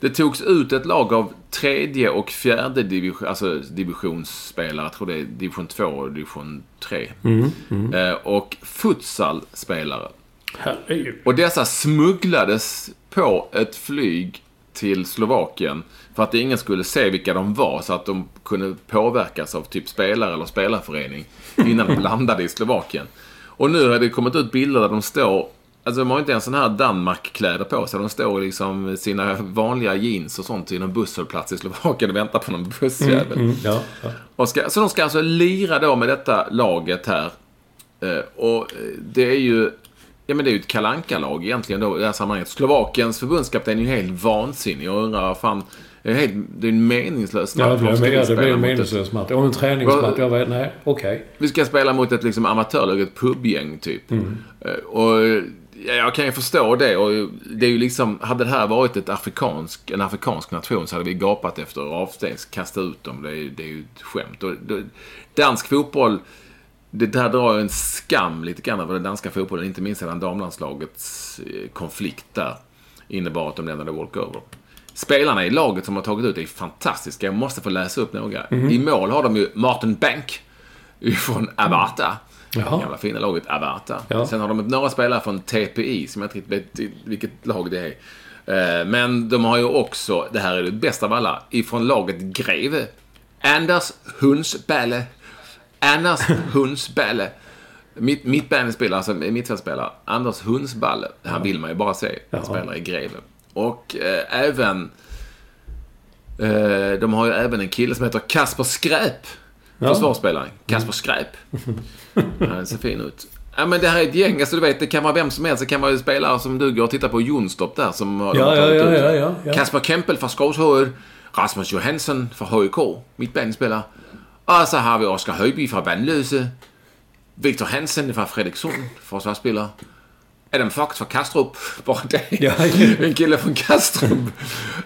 Det togs ut ett lag av tredje och fjärde division, alltså divisionsspelare. Jag tror det är division 2 och division 3. Mm, mm. Eh, och futsalspelare. Och dessa smugglades på ett flyg till Slovakien för att ingen skulle se vilka de var så att de kunde påverkas av typ spelare eller spelarförening innan de landade i Slovakien. Och nu har det kommit ut bilder där de står Alltså de har inte ens sådana här Danmark-kläder på sig. De står i liksom sina vanliga jeans och sånt i någon busshållplats i Slovakien och väntar på någon bussjävel. Mm, mm, ja, ja. Ska, så de ska alltså lira då med detta laget här. Eh, och det är ju Ja, men det är ju ett kalanka lag egentligen då i det här sammanhanget. Slovakiens förbundskapten är ju helt vansinnig. Jag undrar vad fan... Det är, helt, det är en meningslös match. Ja, det blir, ja, det blir en meningslös match. Och en träningsmatch. Jag vet, nej, okej. Okay. Vi ska spela mot ett liksom amatörlag, ett pubgäng typ. Mm. Eh, och jag kan ju förstå det. Och det är ju liksom, hade det här varit ett afrikansk, en afrikansk nation så hade vi gapat efter avstängs, kastat ut dem. Det är, det är ju ett skämt. Och, det, dansk fotboll det där drar en skam lite grann över den danska fotbollen. Inte minst sedan damlandslagets eh, konflikt där innebar att de lämnade walkover. Spelarna i laget som har tagit ut är fantastiska. Jag måste få läsa upp några. Mm. I mål har de ju Martin Bank från Avarta. Jaha. Gamla fina laget Avarta. Ja. Sen har de några spelare från TPI som jag inte riktigt vet vilket lag det är. Eh, men de har ju också, det här är det bästa av alla, ifrån laget Greve. Anders Hunsballe Anders Hunsballe. Mitt, mittbanespelare, alltså mittfältspelare, Anders Hunsballe. Han vill man ju bara se. Han spelar i Greve. Och eh, även... Eh, de har ju även en kille som heter Kasper Skräp. Försvarsspelaren. Kasper Skräp. Han ser fin ut. Ja, men det här är ett gäng. Alltså, du vet, det kan vara vem som helst. Det kan vara spelare som du går och tittar på Jonstorp där. Som Ja, ja, ja, ut. ja, ja, ja. Kasper Kempel från Skovshuvud. Rasmus Johansson från HIK. Mittbanespelare. Och så har vi Oskar Höjby från Vandlöse. Victor Hansen från Fredriksson. Försvarsspelare. Adam Fox från Kastrup. Bara det. Ja, En kille från Kastrup.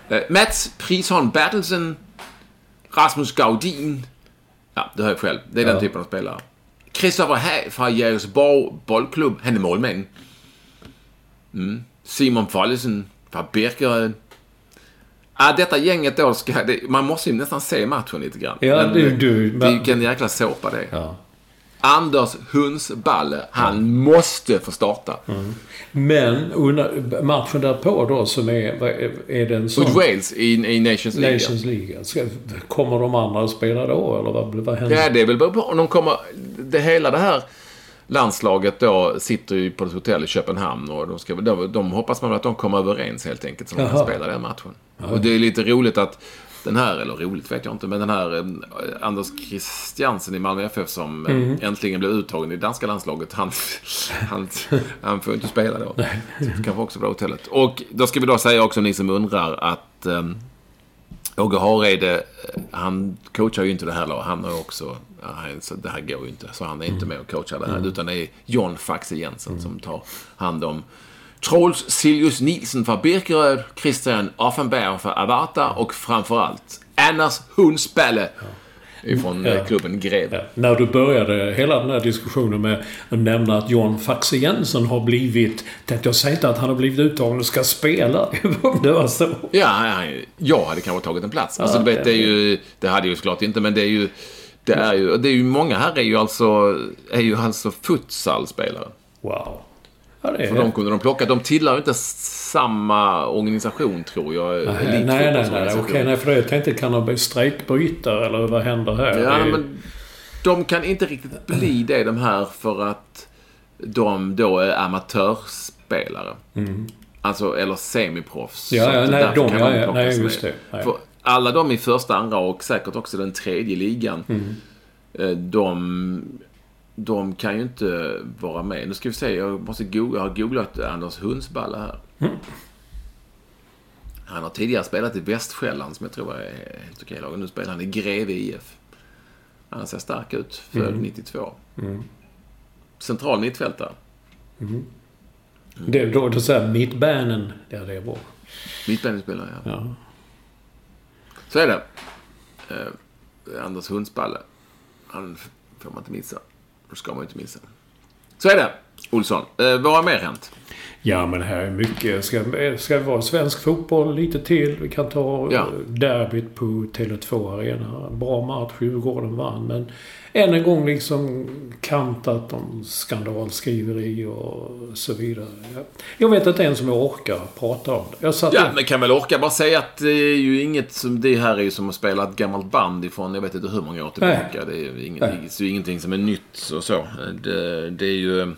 Eh, Mats Prisholm Bertelsen. Rasmus Gaudin. Ja, det hör jag själv. Det är den typen av spelare. Christopher Hägg från Jägersborg bollklubb. Han är målman. Mm. Simon Follesen från Birkeröd. Ja, detta gänget då ska... Det, man måste ju nästan se matchen lite grann. Ja, Men, du- du- ju vilken jäkla såpa det är. Ja. Anders Hunsballe, han måste få starta. Men under matchen därpå då som är... är- Är det en sån... Mot Wales i, i Nations League. Nations League. Ska, kommer de andra att spela då eller vad, vad händer? Ja, det är väl bara om de kommer... Det, hela det här landslaget då sitter ju på ett hotell i Köpenhamn och de, ska, de, de hoppas man att de kommer överens helt enkelt så de kan spela den matchen. Och det är lite roligt att den här, eller roligt vet jag inte, men den här eh, Anders Christiansen i Malmö FF som eh, äntligen blev uttagen i danska landslaget, han, han, han får inte spela då. Så kanske också på hotellet. Och då ska vi då säga också, ni som undrar, att eh, Åge Hareide, han coachar ju inte det här laget. Han har också, så det här går ju inte. Så han är inte med och coachar det här. Utan det är John Faxe Jensen som tar hand om Troels Siljus Nielsen för Birkeröd, Christian Offenberg för Avarta och framförallt Anders Hunsballe ifrån eh, klubben Grev. Ja, när du började hela den här diskussionen med att nämna att John Faxe Jensen har blivit... Tänkte jag säger inte att han har blivit uttagen och ska spela. Om det var så. Ja, jag hade kanske tagit en plats. Alltså, du vet, det är ju... Det hade jag ju såklart inte, men det är ju... Det är ju, det är ju många här är ju alltså, är ju alltså futsalspelare. Wow. Ja, det är... För de kunde de plocka. De tillhör inte samma organisation, tror jag. Nej, nej, nej, nej, okej, nej, för det jag tänkte kan de bli strejkbrytare eller vad händer här? Ja, Det men de kan inte riktigt bli det, de här, för att de då är amatörsspelare. Alltså, eller semiproffs. Mm. Ja, ja, nej, de, kan ja, ja, nej, just det. Nej. Alla de i första, andra och säkert också den tredje ligan, Mm. eh, de, de kan ju inte vara med. Nu ska vi se, jag måste googla, jag har googlat Anders Hunsballe här. Mm. Han har tidigare spelat i Västsjälland som jag tror är helt okej lag. Och nu spelar han i Greve IF. Han ser stark ut. Född Mm. 92. Central mittfältare. Det, då, då säger mittbanen. Ja, det är bra. Mittbanespelare, ja. Ja. Så är det. Eh, Anders Hundsballe. Han får man inte missa. Det ska man ju inte missa. Så är det. Olsson, eh, vad har mer hänt? Ja, men här är mycket. Ska, ska det vara svensk fotboll lite till? Vi kan ta Ja. ja. derbyt på Tele2 Arena. Bra match. Djurgården vann. Men än en gång liksom kantat om skandalskriveri och så vidare. Jag, vet inte ens om jag orkar prata om det. Jag satt Ja, men kan väl orka bara säga att det är ju inget som... Det här är ju som att spela ett gammalt band ifrån jag vet inte hur många år tillbaka. Det är ju det är ingenting som är nytt och så. Det, det är ju...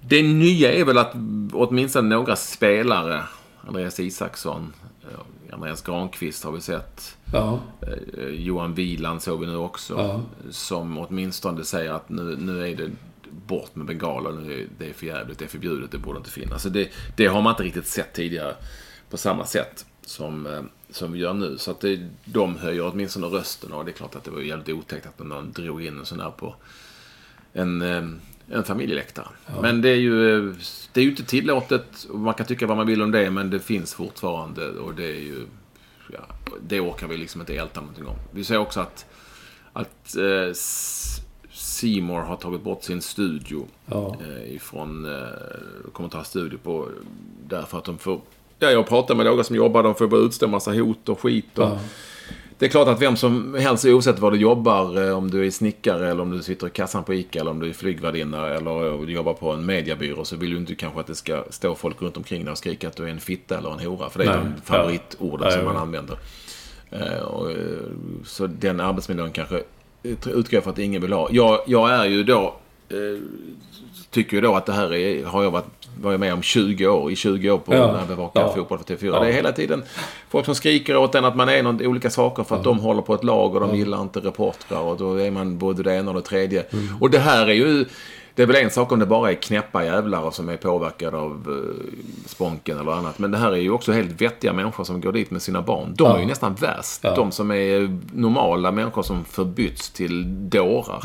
Det nya är väl att åtminstone några spelare, Andreas Isaksson, Andreas Granqvist har vi sett. Ja. Eh, Johan Wieland såg vi nu också. Ja. Som åtminstone säger att nu, nu är det bort med bengaler. Nu är det är för jävligt, det är förbjudet, det borde inte finnas. Så det, det har man inte riktigt sett tidigare på samma sätt som, eh, som vi gör nu. Så att det, de höjer åtminstone rösten och det är klart att det var jävligt otäckt att man drog in en sån här på en, eh, en familjeläktare. Men det är, ju, det är ju inte tillåtet. och Man kan tycka vad man vill om det, men det finns fortfarande och det är ju... Ja, det orkar vi liksom inte älta någonting om. Vi ser också att, att eh, Seymour har tagit bort sin studio Ja. eh, ifrån eh, kommentarstudio på därför att de får... Ja, jag pratar med några som jobbar, de får börja utstå massa hot och skit. Och, Ja. Det är klart att vem som helst, oavsett var du jobbar, eh, om du är snickare eller om du sitter i kassan på ICA eller om du är flygvärdinna eller eh, jobbar på en mediebyrå så vill du inte kanske att det ska stå folk runt omkring dig och skrika att du är en fitta eller en hora. För det är Nej. de favoritorden Ja. som man använder. Eh, så den arbetsmiljön kanske utgår jag för att ingen vill ha. Jag, jag är ju då tycker ju då att det här är, har jag varit var jag med om 20 år, i 20 år på Ja. när jag bevakar Ja. fotboll för TV4. Ja. Det är hela tiden folk som skriker åt en att man är någon, olika saker för att de håller på ett lag och de gillar inte reportrar och då är man både det ena och det tredje. Mm. Och det här är ju det är väl en sak om det bara är knäppa jävlar som är påverkade av eh, sponken eller annat. Men det här är ju också helt vettiga människor som går dit med sina barn. De Ja. är ju nästan värst. Ja. De som är normala människor som förbytts till dårar.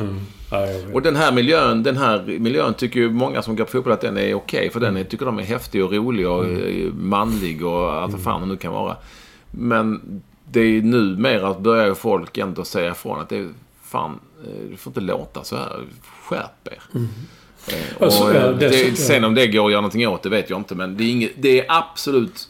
Ja, jag vet. Och den här miljön, den här miljön tycker ju många som går på fotboll att den är okej. för den är, tycker de är häftig och rolig och eh, manlig och allt vad fan det nu kan vara. Men det är numera börjar ju folk ändå säga ifrån att det är fan, du får inte låta så här. Skärp er. Eh, Alltså, och, ja, eh, det, sen om det går att göra någonting åt det vet jag inte. Men det är, inget, det är absolut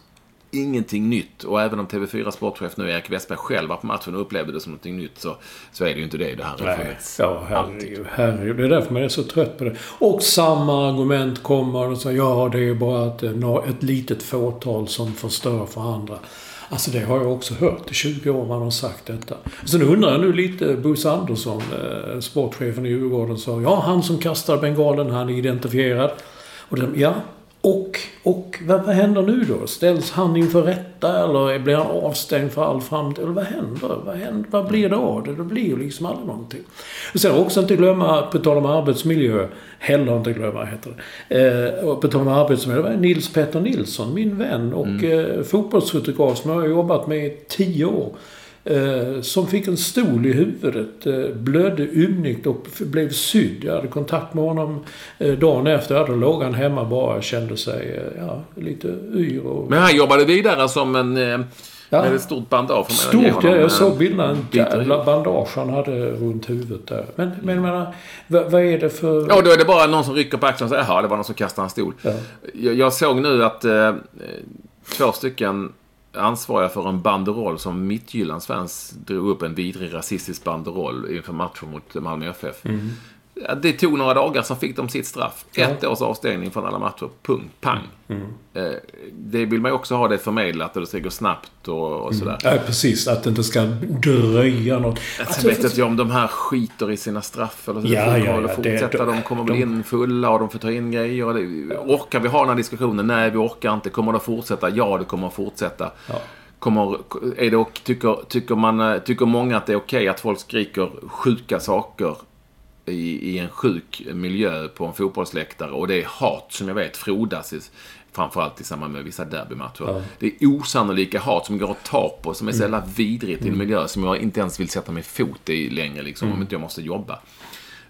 ingenting nytt. Och även om TV4 sportchef nu, Erik Westberg, själv var på matchen och upplevde det som någonting nytt så, så är det ju inte det. Det här har Nej, funnits ja, herregud, herregud. Det är därför man är så trött på det. Och samma argument kommer och säger ja, det är bara ett, ett litet fåtal som förstör för andra. Alltså det har jag också hört. I 20 år man har sagt detta. Sen undrar jag nu lite, Bosse Andersson, eh, sportchefen i Djurgården, sa ja, han som kastar bengalen, han är identifierad. Och de, ja, och, och vad, vad händer nu då? Ställs han inför rätta eller blir han avstängd för all framtid? Eller vad händer? Vad, händer? vad blir det av det? Det blir ju liksom aldrig någonting. Och sen också inte glömma, på tal om arbetsmiljö, heller inte glömma heter det. Eh, på tal om arbetsmiljö, det var Nils Petter Nilsson, min vän och mm. eh, fotbollsfotograf som jag har jobbat med i tio år. Eh, som fick en stol i huvudet, eh, blödde ymnigt och blev sydd. Jag hade kontakt med honom eh, dagen efter. Då låg han hemma bara och kände sig ja, lite yr. Och, Men han jobbade vidare som en... Ja. Med ett stort bandage. Stort, ja. Jag såg bilderna. En jävla bandage han hade runt huvudet där. Men, men jag menar, vad, vad är det för... Ja, då är det bara någon som rycker på axeln och säger jaha, det var någon som kastade en stol. Ja. Jag, jag såg nu att eh, två stycken ansvariga för en banderoll som Mittjyllands fans drog upp en vidrig rasistisk banderoll inför matchen mot Malmö FF. Mm. Ja, det tog några dagar, så fick de sitt straff. Ett års avstängning från alla matcher. Punkt. Pang. Mm. Eh, det vill man ju också ha det förmedlat och det ska gå snabbt och, och sådär. Ja, precis. Att det inte ska dröja något. Alltså, jag vet inte jag om de här skiter i sina straff eller så. Ja, de ja, ja, fortsätta. det- de kommer de- bli in fulla och de får ta in grejer. Och det, orkar vi ha den här diskussionen? Nej, vi orkar inte. Kommer det att fortsätta? Ja, det kommer att fortsätta. Kommer, är det, tycker, tycker, man, eh, tycker många att det är okej att folk skriker sjuka saker i, i en sjuk miljö på en fotbollsläktare och det är hat som jag vet frodas i, framförallt i samband med vissa derbymatcher. Det är osannolika hat som går att ta på, som är så jävla vidrigt i en miljö som jag inte ens vill sätta min fot i längre liksom, om inte jag måste jobba.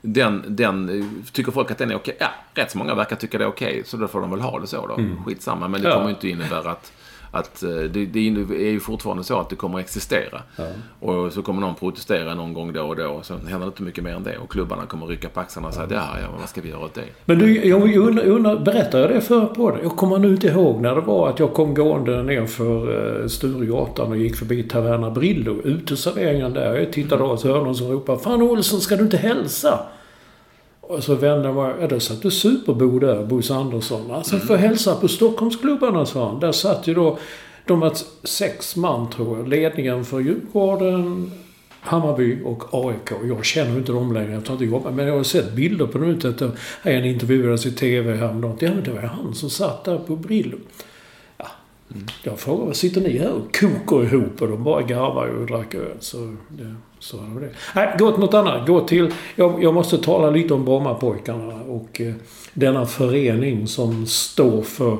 Den, den, tycker folk att den är okej? Ja, rätt så många verkar tycka det är okej, så då får de väl ha det så då. Skitsamma, men det Ja. kommer inte innebära att att eh, det, det är ju fortfarande så att det kommer att existera. Och så kommer någon protestera någon gång då och då. Och så händer inte mycket mer än det. Och klubbarna kommer rycka på axlarna och säga ja, ja, vad ska vi göra åt det? Men du, jag undrar, undrar, berättade jag det för på det? Jag kommer nu inte ihåg när det var att jag kom gående ner för uh, Sturegatan och gick förbi Taverna Brillo. Uteserveringen där. Jag tittade och så hörde någon som ropade Fan Olsson, ska du inte hälsa? Och så vände jag mig. Ja, där satt du Superbo där, Bosse Andersson. Alltså, får hälsa på Stockholmsklubbarna, sa han. Där satt ju då... De var sex man, tror jag. Ledningen för Djurgården, Hammarby och AIK. Jag känner inte dem längre, jag tar inte jobba. Men jag har sett bilder på dem ute. En intervjuades i TV häromdagen. Ja, men det var han som satt där på Brillo. Ja. Jag frågade, vad sitter ni här och kokar ihop? Och de bara garvar och drack öl. Så det, så var det. Nej, gå till något annat. Gå till... Jag, jag måste tala lite om Brommapojkarna och eh, denna förening som står för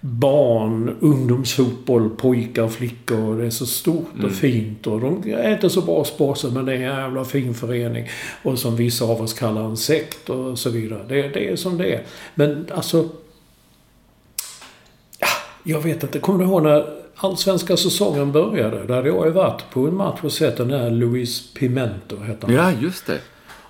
barn, ungdomsfotboll, pojkar, flickor. Det är så stort och fint. Och de äter så bra sporter men det är en jävla fin förening. Och som vissa av oss kallar en sekt och så vidare. Det, det är som det är. Men alltså... Jag vet inte. Kommer du ihåg när allsvenska säsongen började? Där hade jag ju varit på en match och sett den här Luis Pimento, heter han. Ja, just det.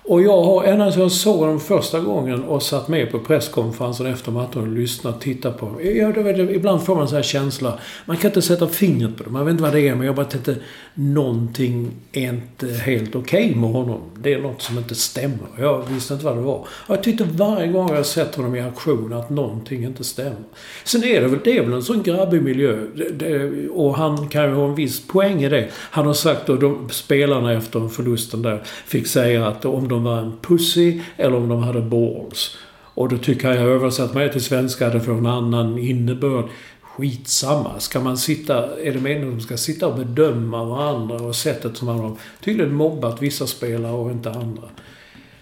Och jag har, ända sedan jag såg dem första gången och satt med på presskonferensen efter matchen och lyssnat, tittat på dem. Jag, det, ibland får man en sån här känsla. Man kan inte sätta fingret på det. Man vet inte vad det är, men jag bara tänkte någonting är inte helt okej med honom. Det är något som inte stämmer. Jag visste inte vad det var. Och jag tyckte varje gång jag sett honom i aktion att någonting inte stämmer. Sen är det väl, det är väl en sån grabbig miljö. Det, det, och han kan ju ha en viss poäng i det. Han har sagt och de spelarna efter förlusten där fick säga att om de de var en pussy eller om de hade balls. Och då tycker jag, översatt mig till svenska, det får en annan innebörd. Skitsamma. Ska man sitta... Är det meningen att de ska sitta och bedöma varandra och sättet som man har tydligen mobbat vissa spelare och inte andra.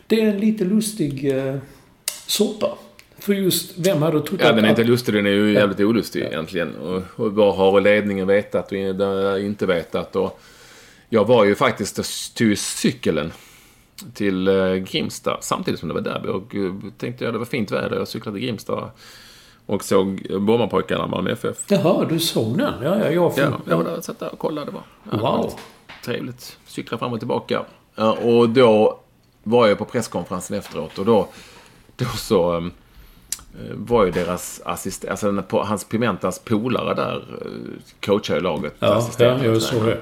Det är en lite lustig eh, soppa. För just, vem hade trott Ja, att- den är inte lustig. Den är ju Ja. jävligt olustig egentligen. Och, och vad har ledningen vetat och inte vetat? Och jag var ju faktiskt tog cykeln till eh, Grimsta samtidigt som det var derby. Och eh, tänkte jag det var fint väder. Jag cyklade till Grimsta och såg Brommapojkarna, Malmö FF. Jaha, du såg den? Ja, ja, jag. Ja, jag var där och satt där och kollade. Var ja, Wow. Trevligt. Cykla fram och tillbaka. Och då var jag på presskonferensen efteråt och då, då så um, var ju deras assistent, alltså hans Pimentas polare där, coachade ju laget. Ja, ja, jag såg det.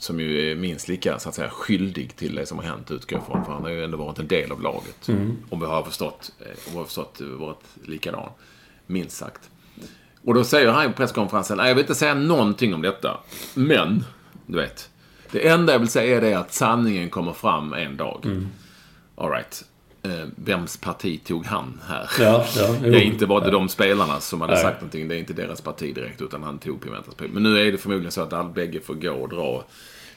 Som ju är minst lika, så att säga, skyldig till det som har hänt, utgår jag ifrån. För han har ju ändå varit en del av laget. Mm. Om vi har förstått, eh, om vi har förstått, eh, varit likadan. Minst sagt. Och då säger han på presskonferensen, "Nej, jag vill inte säga någonting om detta. Men, du vet. Det enda jag vill säga är det att sanningen kommer fram en dag. Mm. All right. Eh, vems parti tog han här? Ja, ja, det är inte bara de spelarna som hade Nej. sagt någonting. Det är inte deras parti direkt, utan han tog Pimentas parti. Men nu är det förmodligen så att all bägge får gå och dra.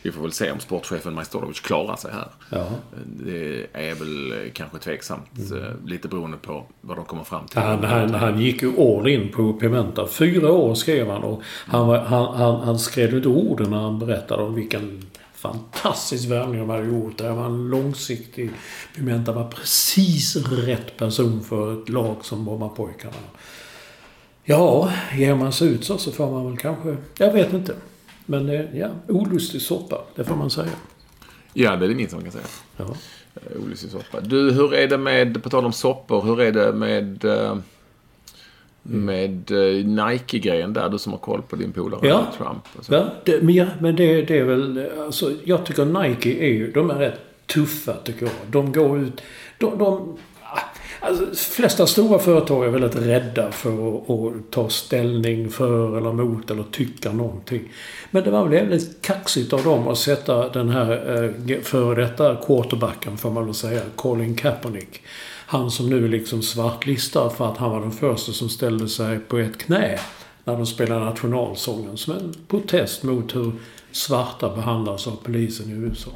Vi får väl se om sportchefen Majstorovic klarar sig här. Ja. Det är väl eh, kanske tveksamt. eh, Lite beroende på vad de kommer fram till. Han, han, han gick ju all in på Pimenta. Fyra år skrev han och han, han, han, han skrev inte orden när han berättade om vilken fantastisk värvning de hade gjort. Det var en långsiktig... Pimenta var precis rätt person för ett lag som Brommapojkarna. Ja, ger man sig ut så, så får man väl kanske... Jag vet inte. Men eh, ja, olustig soppa. Det får man säga. Ja, det är det minsta man kan säga. Ja. Eh, Olustig soppa. Du, hur är det med, på tal om soppor, hur är det med, eh, med eh, Nike-grejen där? Du som har koll på din polare Ja. Trump. och så. Ja, det, men, ja, men det, det är väl... Alltså, jag tycker Nike är ju... De är rätt tuffa tycker jag. De går ut... De, de, alltså, flesta stora företag är väldigt rädda för att, att ta ställning för eller mot eller tycka någonting. Men det var väl väldigt kaxigt av dem att sätta den här eh, före detta quarterbacken, får man väl säga, Colin Kaepernick. Han som nu är liksom svartlistad för att han var den första som ställde sig på ett knä när de spelade nationalsången som en protest mot hur svarta behandlas av polisen i USA.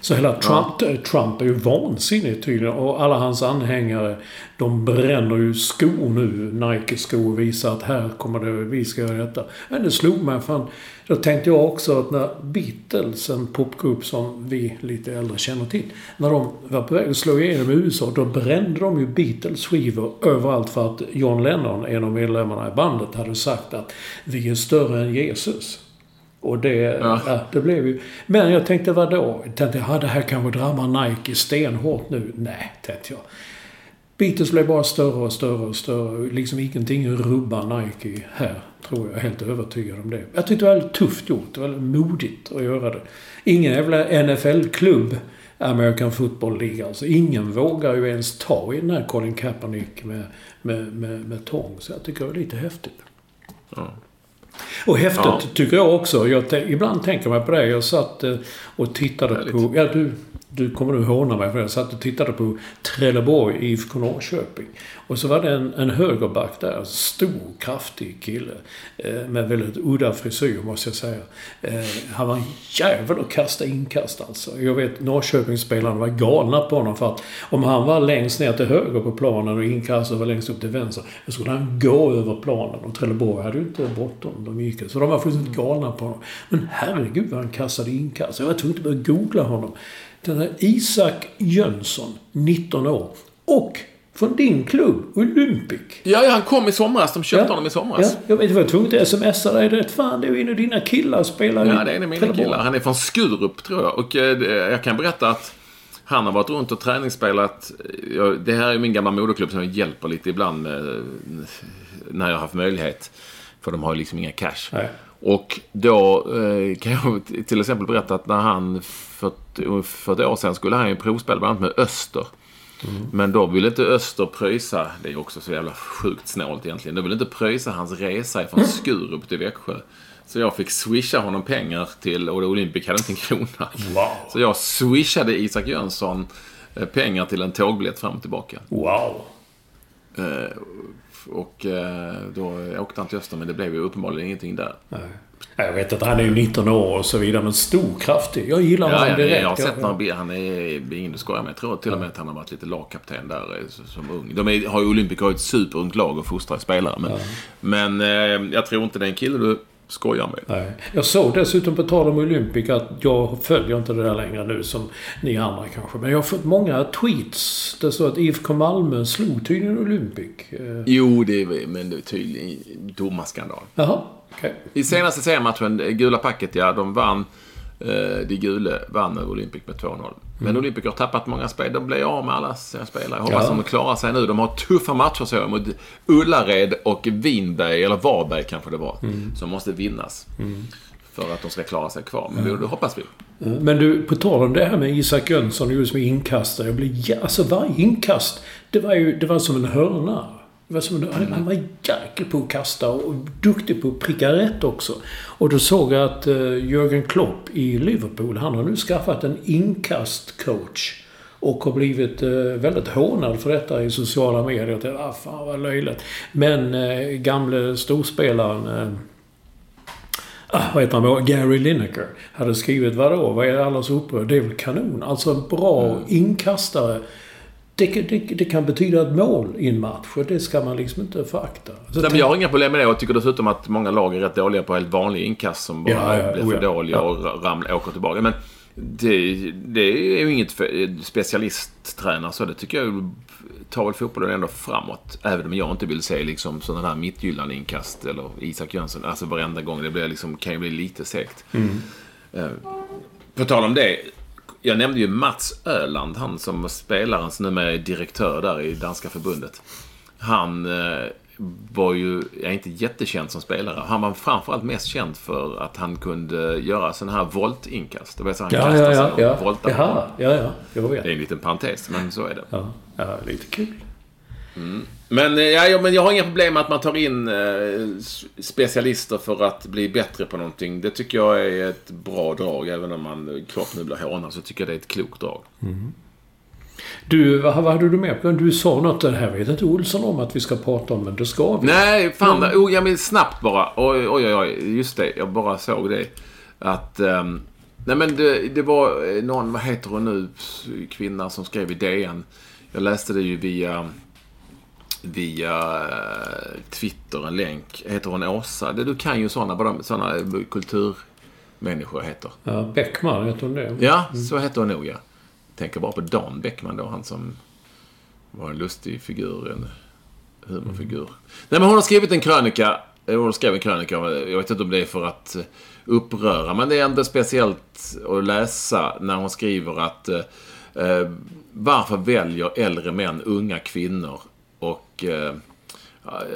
Så hela Trump, eh, Trump är ju vansinnig tydligen och alla hans anhängare de bränner ju skor nu, Nike-skor visar att här kommer det, vi ska göra detta. Men det slog mig, fan. Då tänkte jag också att när Beatles, en popgrupp som vi lite äldre känner till, när de var på väg att slå igenom i USA, då brände de ju Beatles-skivor överallt för att John Lennon, en av medlemmarna i bandet, hade sagt att vi är större än Jesus. Och det, ja. det blev ju... Men jag tänkte vadå? Jag tänkte, ja, det här kanske drabbar Nike stenhårt nu. Nej, tänkte jag. Beatles blev bara större och större och större. Liksom ingenting rubbar Nike här, tror jag. Är helt övertygad om det. Jag tyckte det var väldigt tufft gjort. Det var väldigt modigt att göra det. Ingen jävla NFL-klubb, American Football League alltså. Ingen vågar ju ens ta i den här Colin Kaepernick med, med, med, med tång. Så jag tycker det var lite häftigt. Ja. Och häftigt Ja. tycker jag också. Jag, ibland tänker man på det. Jag satt eh, och tittade Härligt. på... Ja, du, du kommer nu håna mig för det. Jag satt och tittade på Trelleborg, IFK Norrköping. Och så var det en, en högerback där. En Stor, kraftig kille. Eh, med väldigt udda frisyr, måste jag säga. Eh, han var en jävel att kasta inkast alltså. Jag vet Norrköpingsspelarna var galna på honom för att om han var längst ner till höger på planen och inkastet var längst upp till vänster. Då skulle han gå över planen. Och Trelleborg hade ju inte bråttom. De gick. Så de var fullständigt galna på honom. Men herregud vad han kastade inkast. Jag var tvungen att börja googla honom. Den här Isak Jönsson, 19 år. Och från din klubb, Olympic. Ja, ja, han kom i somras. De köpte Ja. honom i somras. Ja, jag vet, jag var tvungen att smsa dig. Det, fan, det är ju en av dina killar spelar Ja, det är en av mina Trelleborg. killar. Han är från Skurup, tror jag. Och eh, jag kan berätta att han har varit runt och träningsspelat. Jag- Det här är min gamla moderklubb som jag hjälper lite ibland eh, när jag har haft möjlighet. För de har ju liksom inga cash. Nej. Och då eh, kan jag till exempel berätta att när han för, för ett år sedan skulle han ju provspela bland annat med Öster. Men då ville inte Öster pröjsa, det är också så jävla sjukt snålt egentligen. De ville inte pröjsa hans resa från Skurup till Växjö. Så jag fick swisha honom pengar till, och Olympic hade inte en krona. Wow. Så jag swishade Isak Jönsson eh, pengar till en tågbiljett fram och tillbaka. Wow. Eh, Och eh, då åkte han till Öster, men det blev ju uppenbarligen ingenting där. Nej. Jag vet att han är ju 19 år och så vidare, men stor, kraftig. Jag gillar Ja, honom ja, direkt. jag har sett Ja, några. Han är ingen du skojar med. Jag tror till och med att han har varit lite lagkapten där eh, som ung. De är, har ju Olympic har ett superungt lag och fostrar spelare. Men, men eh, jag tror inte det är en kille du skojar med. Nej. Jag såg dessutom på tal om Olympic att jag följer inte det där längre nu som ni andra kanske. Men jag har fått många tweets. Det står att IFK Malmö slog tydligen Olympic. Eh, Jo, det är, men det är tydligen domarskandal. Jaha, okej. I senaste seriematchen, gula packet, ja, de vann. Eh, de gula vann över Olympic med 2-0. Men Olympic har tappat många spel. De blev av med alla sina spelare. Jag hoppas Ja. de klarar sig nu. De har tuffa matcher så mot Ullared och Vinberg, eller Varberg kanske det var, som måste vinnas. För att de ska klara sig kvar. Men det, det hoppas vi. Men du, på tal om det här med Isak Jönsson just med inkastare. Jag blir, alltså varje inkast, det var ju det var som en hörna. Det var som en, han- Han var jäkel på att kasta och duktig på att pricka rätt också. Och då såg jag att uh, Jörgen Klopp i Liverpool, han har nu skaffat en inkastcoach. Och har blivit eh, väldigt hånad för detta i sociala medier. Att, ah, fan vad löjligt. Men uh, gamle storspelaren eh, Ah, vad heter han? Gary Lineker hade skrivit vadå? Vad är alla så upprörda? Det är väl kanon? Alltså en bra inkastare. Det, det, det kan betyda ett mål i en match och det ska man liksom inte förakta. Så Nej, men jag har inga problem med det. Jag tycker dessutom att många lag är rätt dåliga på helt vanlig inkast som bara Ja, ja, blir oh för ja. dåliga och ramlar, åker tillbaka. Men det, det är ju inget specialisttränare så. Det tycker jag tar väl fotbollen ändå framåt. Även om jag inte vill se liksom sådana där mittgyllene inkast eller Isak Jönsson. Alltså varenda gång. Det blir liksom, kan ju bli lite segt. Eh, På tal om det. Jag nämnde ju Mats Öland, han som var spelaren som numera är direktör där i danska förbundet. Han eh, var ju, jag är inte jättekänd som spelare. Han var framförallt mest känd för att han kunde göra sådana här voltinkast. Det vill säga han Ja, kastar ja, sig ja. och ja. voltar. Jaha, ja, ja. Jag vet. Det är en liten parentes, men så är det. Ja, ja, lite kul. Men, eh, ja, ja, men jag har inga problem med att man tar in eh, specialister för att bli bättre på någonting. Det tycker jag är ett bra drag. Även om man Klopp nu blir hånad så tycker jag det är ett klokt drag. Du, vad, vad hade du med på? Du sa något, det här vet inte Olsson om att vi ska prata om, men det ska vi. Nej, fan. Oh, jag men snabbt bara. Oj, oj, oj. Just det. Jag bara såg det. Att... ehm, nej, men det, det var eh, någon, vad heter hon nu, kvinna som skrev i DN. Jag läste det ju via... Via eh, Twitter, en länk. Heter hon Åsa? Du kan ju sådana, vad sådana eh, kulturmänniskor heter. Ja, Bäckman, heter hon det? Ja, så hette hon nog ja. Tänker bara på Dan Bäckman då, han som var en lustig figur, en humorfigur. Nej men hon har skrivit en krönika, eh, hon skrev en krönika, jag vet inte om det är för att eh, uppröra, men det är ändå speciellt att läsa när hon skriver att eh, eh, varför väljer äldre män unga kvinnor och eh,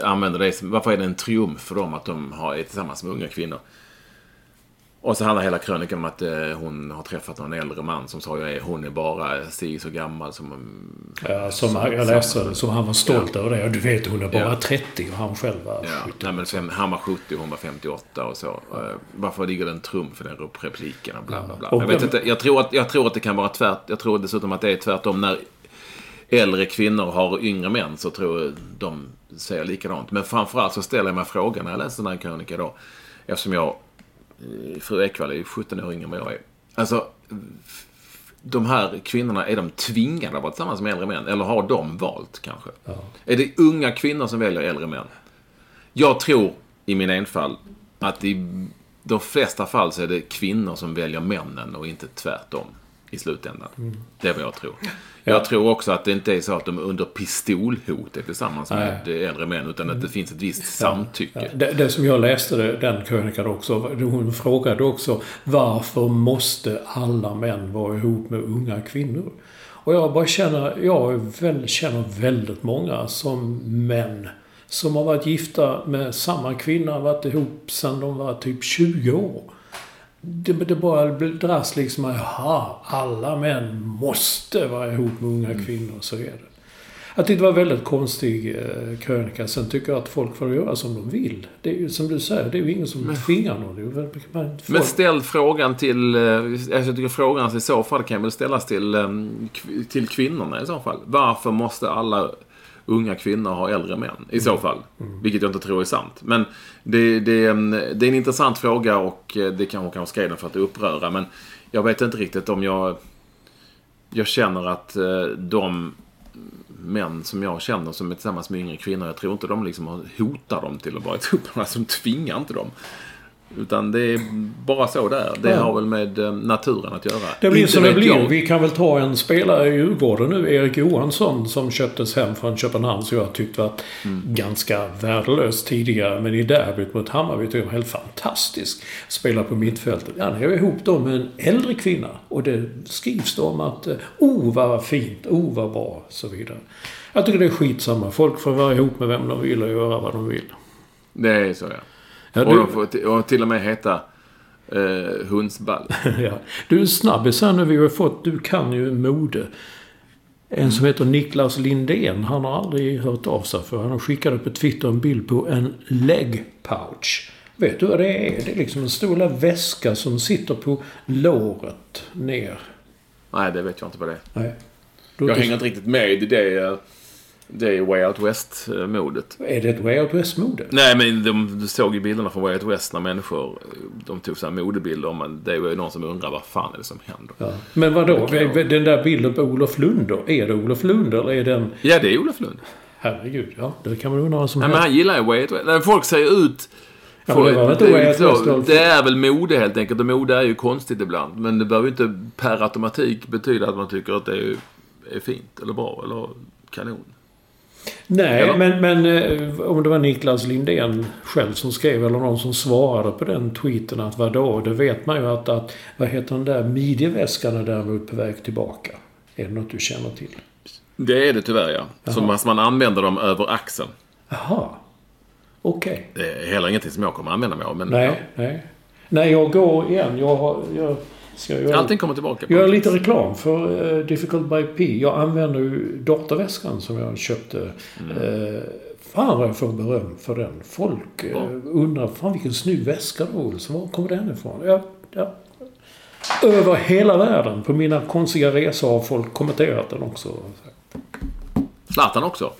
använder det som, varför är det en triumf för dem att de har, är tillsammans med unga kvinnor? Och så handlar hela krönikan om att eh, hon har träffat någon äldre man som sa att hon är bara si så gammal som... Ja, som han- jag läste det, som han var stolt över det. Och du vet, hon är bara Ja. 30 och han själv var Ja, 70. nej, men fem, han var 70 och hon var 58 och så. Eh, varför ligger det en trumf i den repliken och bla bla bla. Och Jag, vet vem- inte, jag, tror att, jag tror att det kan vara tvärt. Jag tror dessutom att det är tvärtom. När äldre kvinnor har yngre män så tror jag de säger likadant. Men framförallt så ställer jag mig frågan när jag läser den här krönikan då. Eftersom jag, eh, fru Ekwall är 17 år yngre än vad jag är. Alltså, de här kvinnorna, är de tvingade att vara tillsammans med äldre män? Eller har de valt kanske? Är det unga kvinnor som väljer äldre män? Jag tror i min enfald att i de flesta fall så är det kvinnor som väljer männen och inte tvärtom i slutändan. Det är vad jag tror. Jag tror också att det inte är så att de under pistolhot är tillsammans med äldre män utan att det finns ett visst samtycke. Ja, det, det som jag läste, den krönikan också, hon frågade också varför måste alla män vara ihop med unga kvinnor? Och jag bara känner, jag är väl, känner väldigt många som män som har varit gifta med samma kvinna, varit ihop sedan de var typ 20 år. Det, det bara dras liksom, jaha, alla män måste vara ihop med unga kvinnor. Så är det. Jag tyckte det var en väldigt konstig eh, krönika. Sen tycker jag att folk får göra som de vill. Det är ju som du säger, det är ju ingen som tvingar någon. Folk, Men ställ frågan till... eh, alltså Jag tycker frågan i så fall kan väl ställas till, eh, till kvinnorna i så fall. Varför måste alla unga kvinnor ha äldre män? I så fall. Vilket jag inte tror är sant. Men det, det, eh, det är en intressant fråga och eh, det kanske kanske skrev den för att uppröra. Men jag vet inte riktigt om jag... Jag känner att eh, de män som jag känner som är tillsammans med yngre kvinnor, jag tror inte de liksom hotar dem till att vara ihop. Alltså de tvingar inte dem. Utan det är bara så där. Det har väl med eh, naturen att göra. Det blir Inte som det blir. jag. Vi kan väl ta en spelare i Djurgården nu, Erik Johansson, som köptes hem från Köpenhamn, som jag tyckte var Mm. ganska värdelös tidigare. Men i derbyt mot Hammarby tyckte jag var helt fantastisk. Spelar på mittfältet. Han är ihop då med en äldre kvinna. Och det skrivs då om att, eh, oh vad fint, oh vad bra, så vidare. Jag tycker det är skitsamma. Folk får vara ihop med vem de vill och göra vad de vill. Det är så ja. Ja, och du- de får t- och till och med heta eh, Hundsball. ja. Du, snabbis här nu. Vi har fått... Du kan ju mode. En som heter Niklas Lindén. Han har aldrig hört av sig för han upp på Twitter en bild på en leg pouch. Vet du vad det är? Det är liksom en stor väska som sitter på låret ner. Nej, det vet jag inte vad det är. Nej. Jag hänger inte riktigt med i det, det Way Out West-modet. Är det ett Way Out West-mode? Nej, men de, du såg ju bilderna från Way Out West när människor de tog så här modebilder. Man, det är ju någon som undrar vad fan är det som händer. Ja. Men vadå? Okej. Den där bilden på Olof Lund då? Är det Olof Lund eller är den... Ja, det är Olof Lund. Herregud, ja. Det kan man undra vad som Nej, men han gillar ju Way Out West. Nej, Folk säger ut... Ja, men det var det, Way är Out så- West, Ulf. det är väl mode helt enkelt. Och mode är ju konstigt ibland. Men det behöver ju inte per automatik betyda att man tycker att det är, är fint eller bra eller kanon. Nej, Eller? men, men eh, om det var Niklas Lindén själv som skrev eller någon som svarade på den tweeten att vadå? Det vet man ju att, att vad heter den där midjeväskan är däremot på väg tillbaka. Är det något du känner till? Det är det tyvärr ja. Så man, man använder dem över axeln. Jaha. Okej. Det är heller ingenting som jag kommer använda mig av. Men Nej, nej. Nej, jag går igen. Jag, har, jag ska allting kommer tillbaka. på göra något lite reklam för uh, Difficult by P. Jag använder ju datorväskan som jag köpte. Mm. Eh, fan vad jag får beröm för den. Folk uh, undrar, fan vilken snygg väska då Olsson. Var kommer den ifrån? Ja, ja. Över hela världen. På mina konstiga resor har folk kommenterat den också. Zlatan också.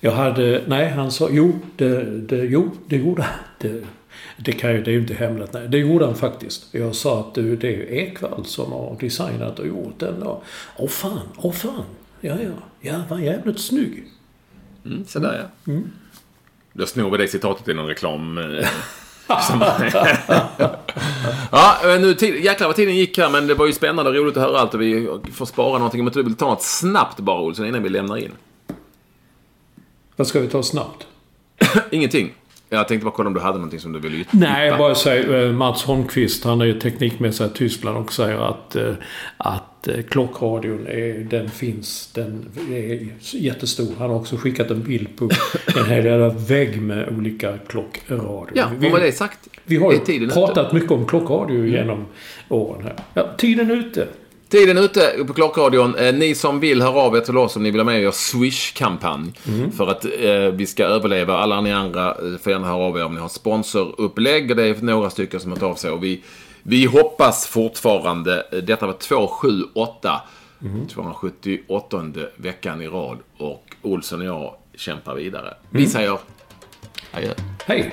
Jag hade... Nej, han sa... Jo, det, det, jo, det gjorde han. Det, kan ju, det är ju inte hemligt. Nej, det gjorde han faktiskt. Jag sa att du, det är ju Ekwall som har designat och gjort den. Åh fan, åh fan. Ja, ja. Ja, var jävligt snygg. Mm, så där ja. Då snor vi det citatet i någon reklam. eh, ja, men nu, jäklar vad tiden gick här. Men det var ju spännande och roligt att höra allt. Och vi får spara någonting. Om du vill ta något snabbt bara Olsson innan vi lämnar in. Vad ska vi ta snabbt? Ingenting. Jag tänkte bara kolla om du hade någonting som du ville yttra. Nej, bara säga eh, Mats Holmqvist, han är ju teknikmästare i Tyskland och säger att, eh, att eh, klockradion, är, den finns, den är jättestor. Han har också skickat en bild på en hel jävla vägg med olika klockradior. Ja, vi, vad var det sagt? vi har ju pratat ute? mycket om klockradio genom åren här. Ja, tiden är ute. Tiden ute på Klockradion. Eh, ni som vill hör av er till oss om ni vill ha med er Swish-kampanj. För att eh, vi ska överleva. Alla ni andra eh, får gärna höra av er om ni har sponsorupplägg. Det är några stycken som har tagit av sig. Och vi, vi hoppas fortfarande. eh, Detta var 278. 278 veckan i rad. Och Olsson och jag kämpar vidare. Vi säger adjö. Hej!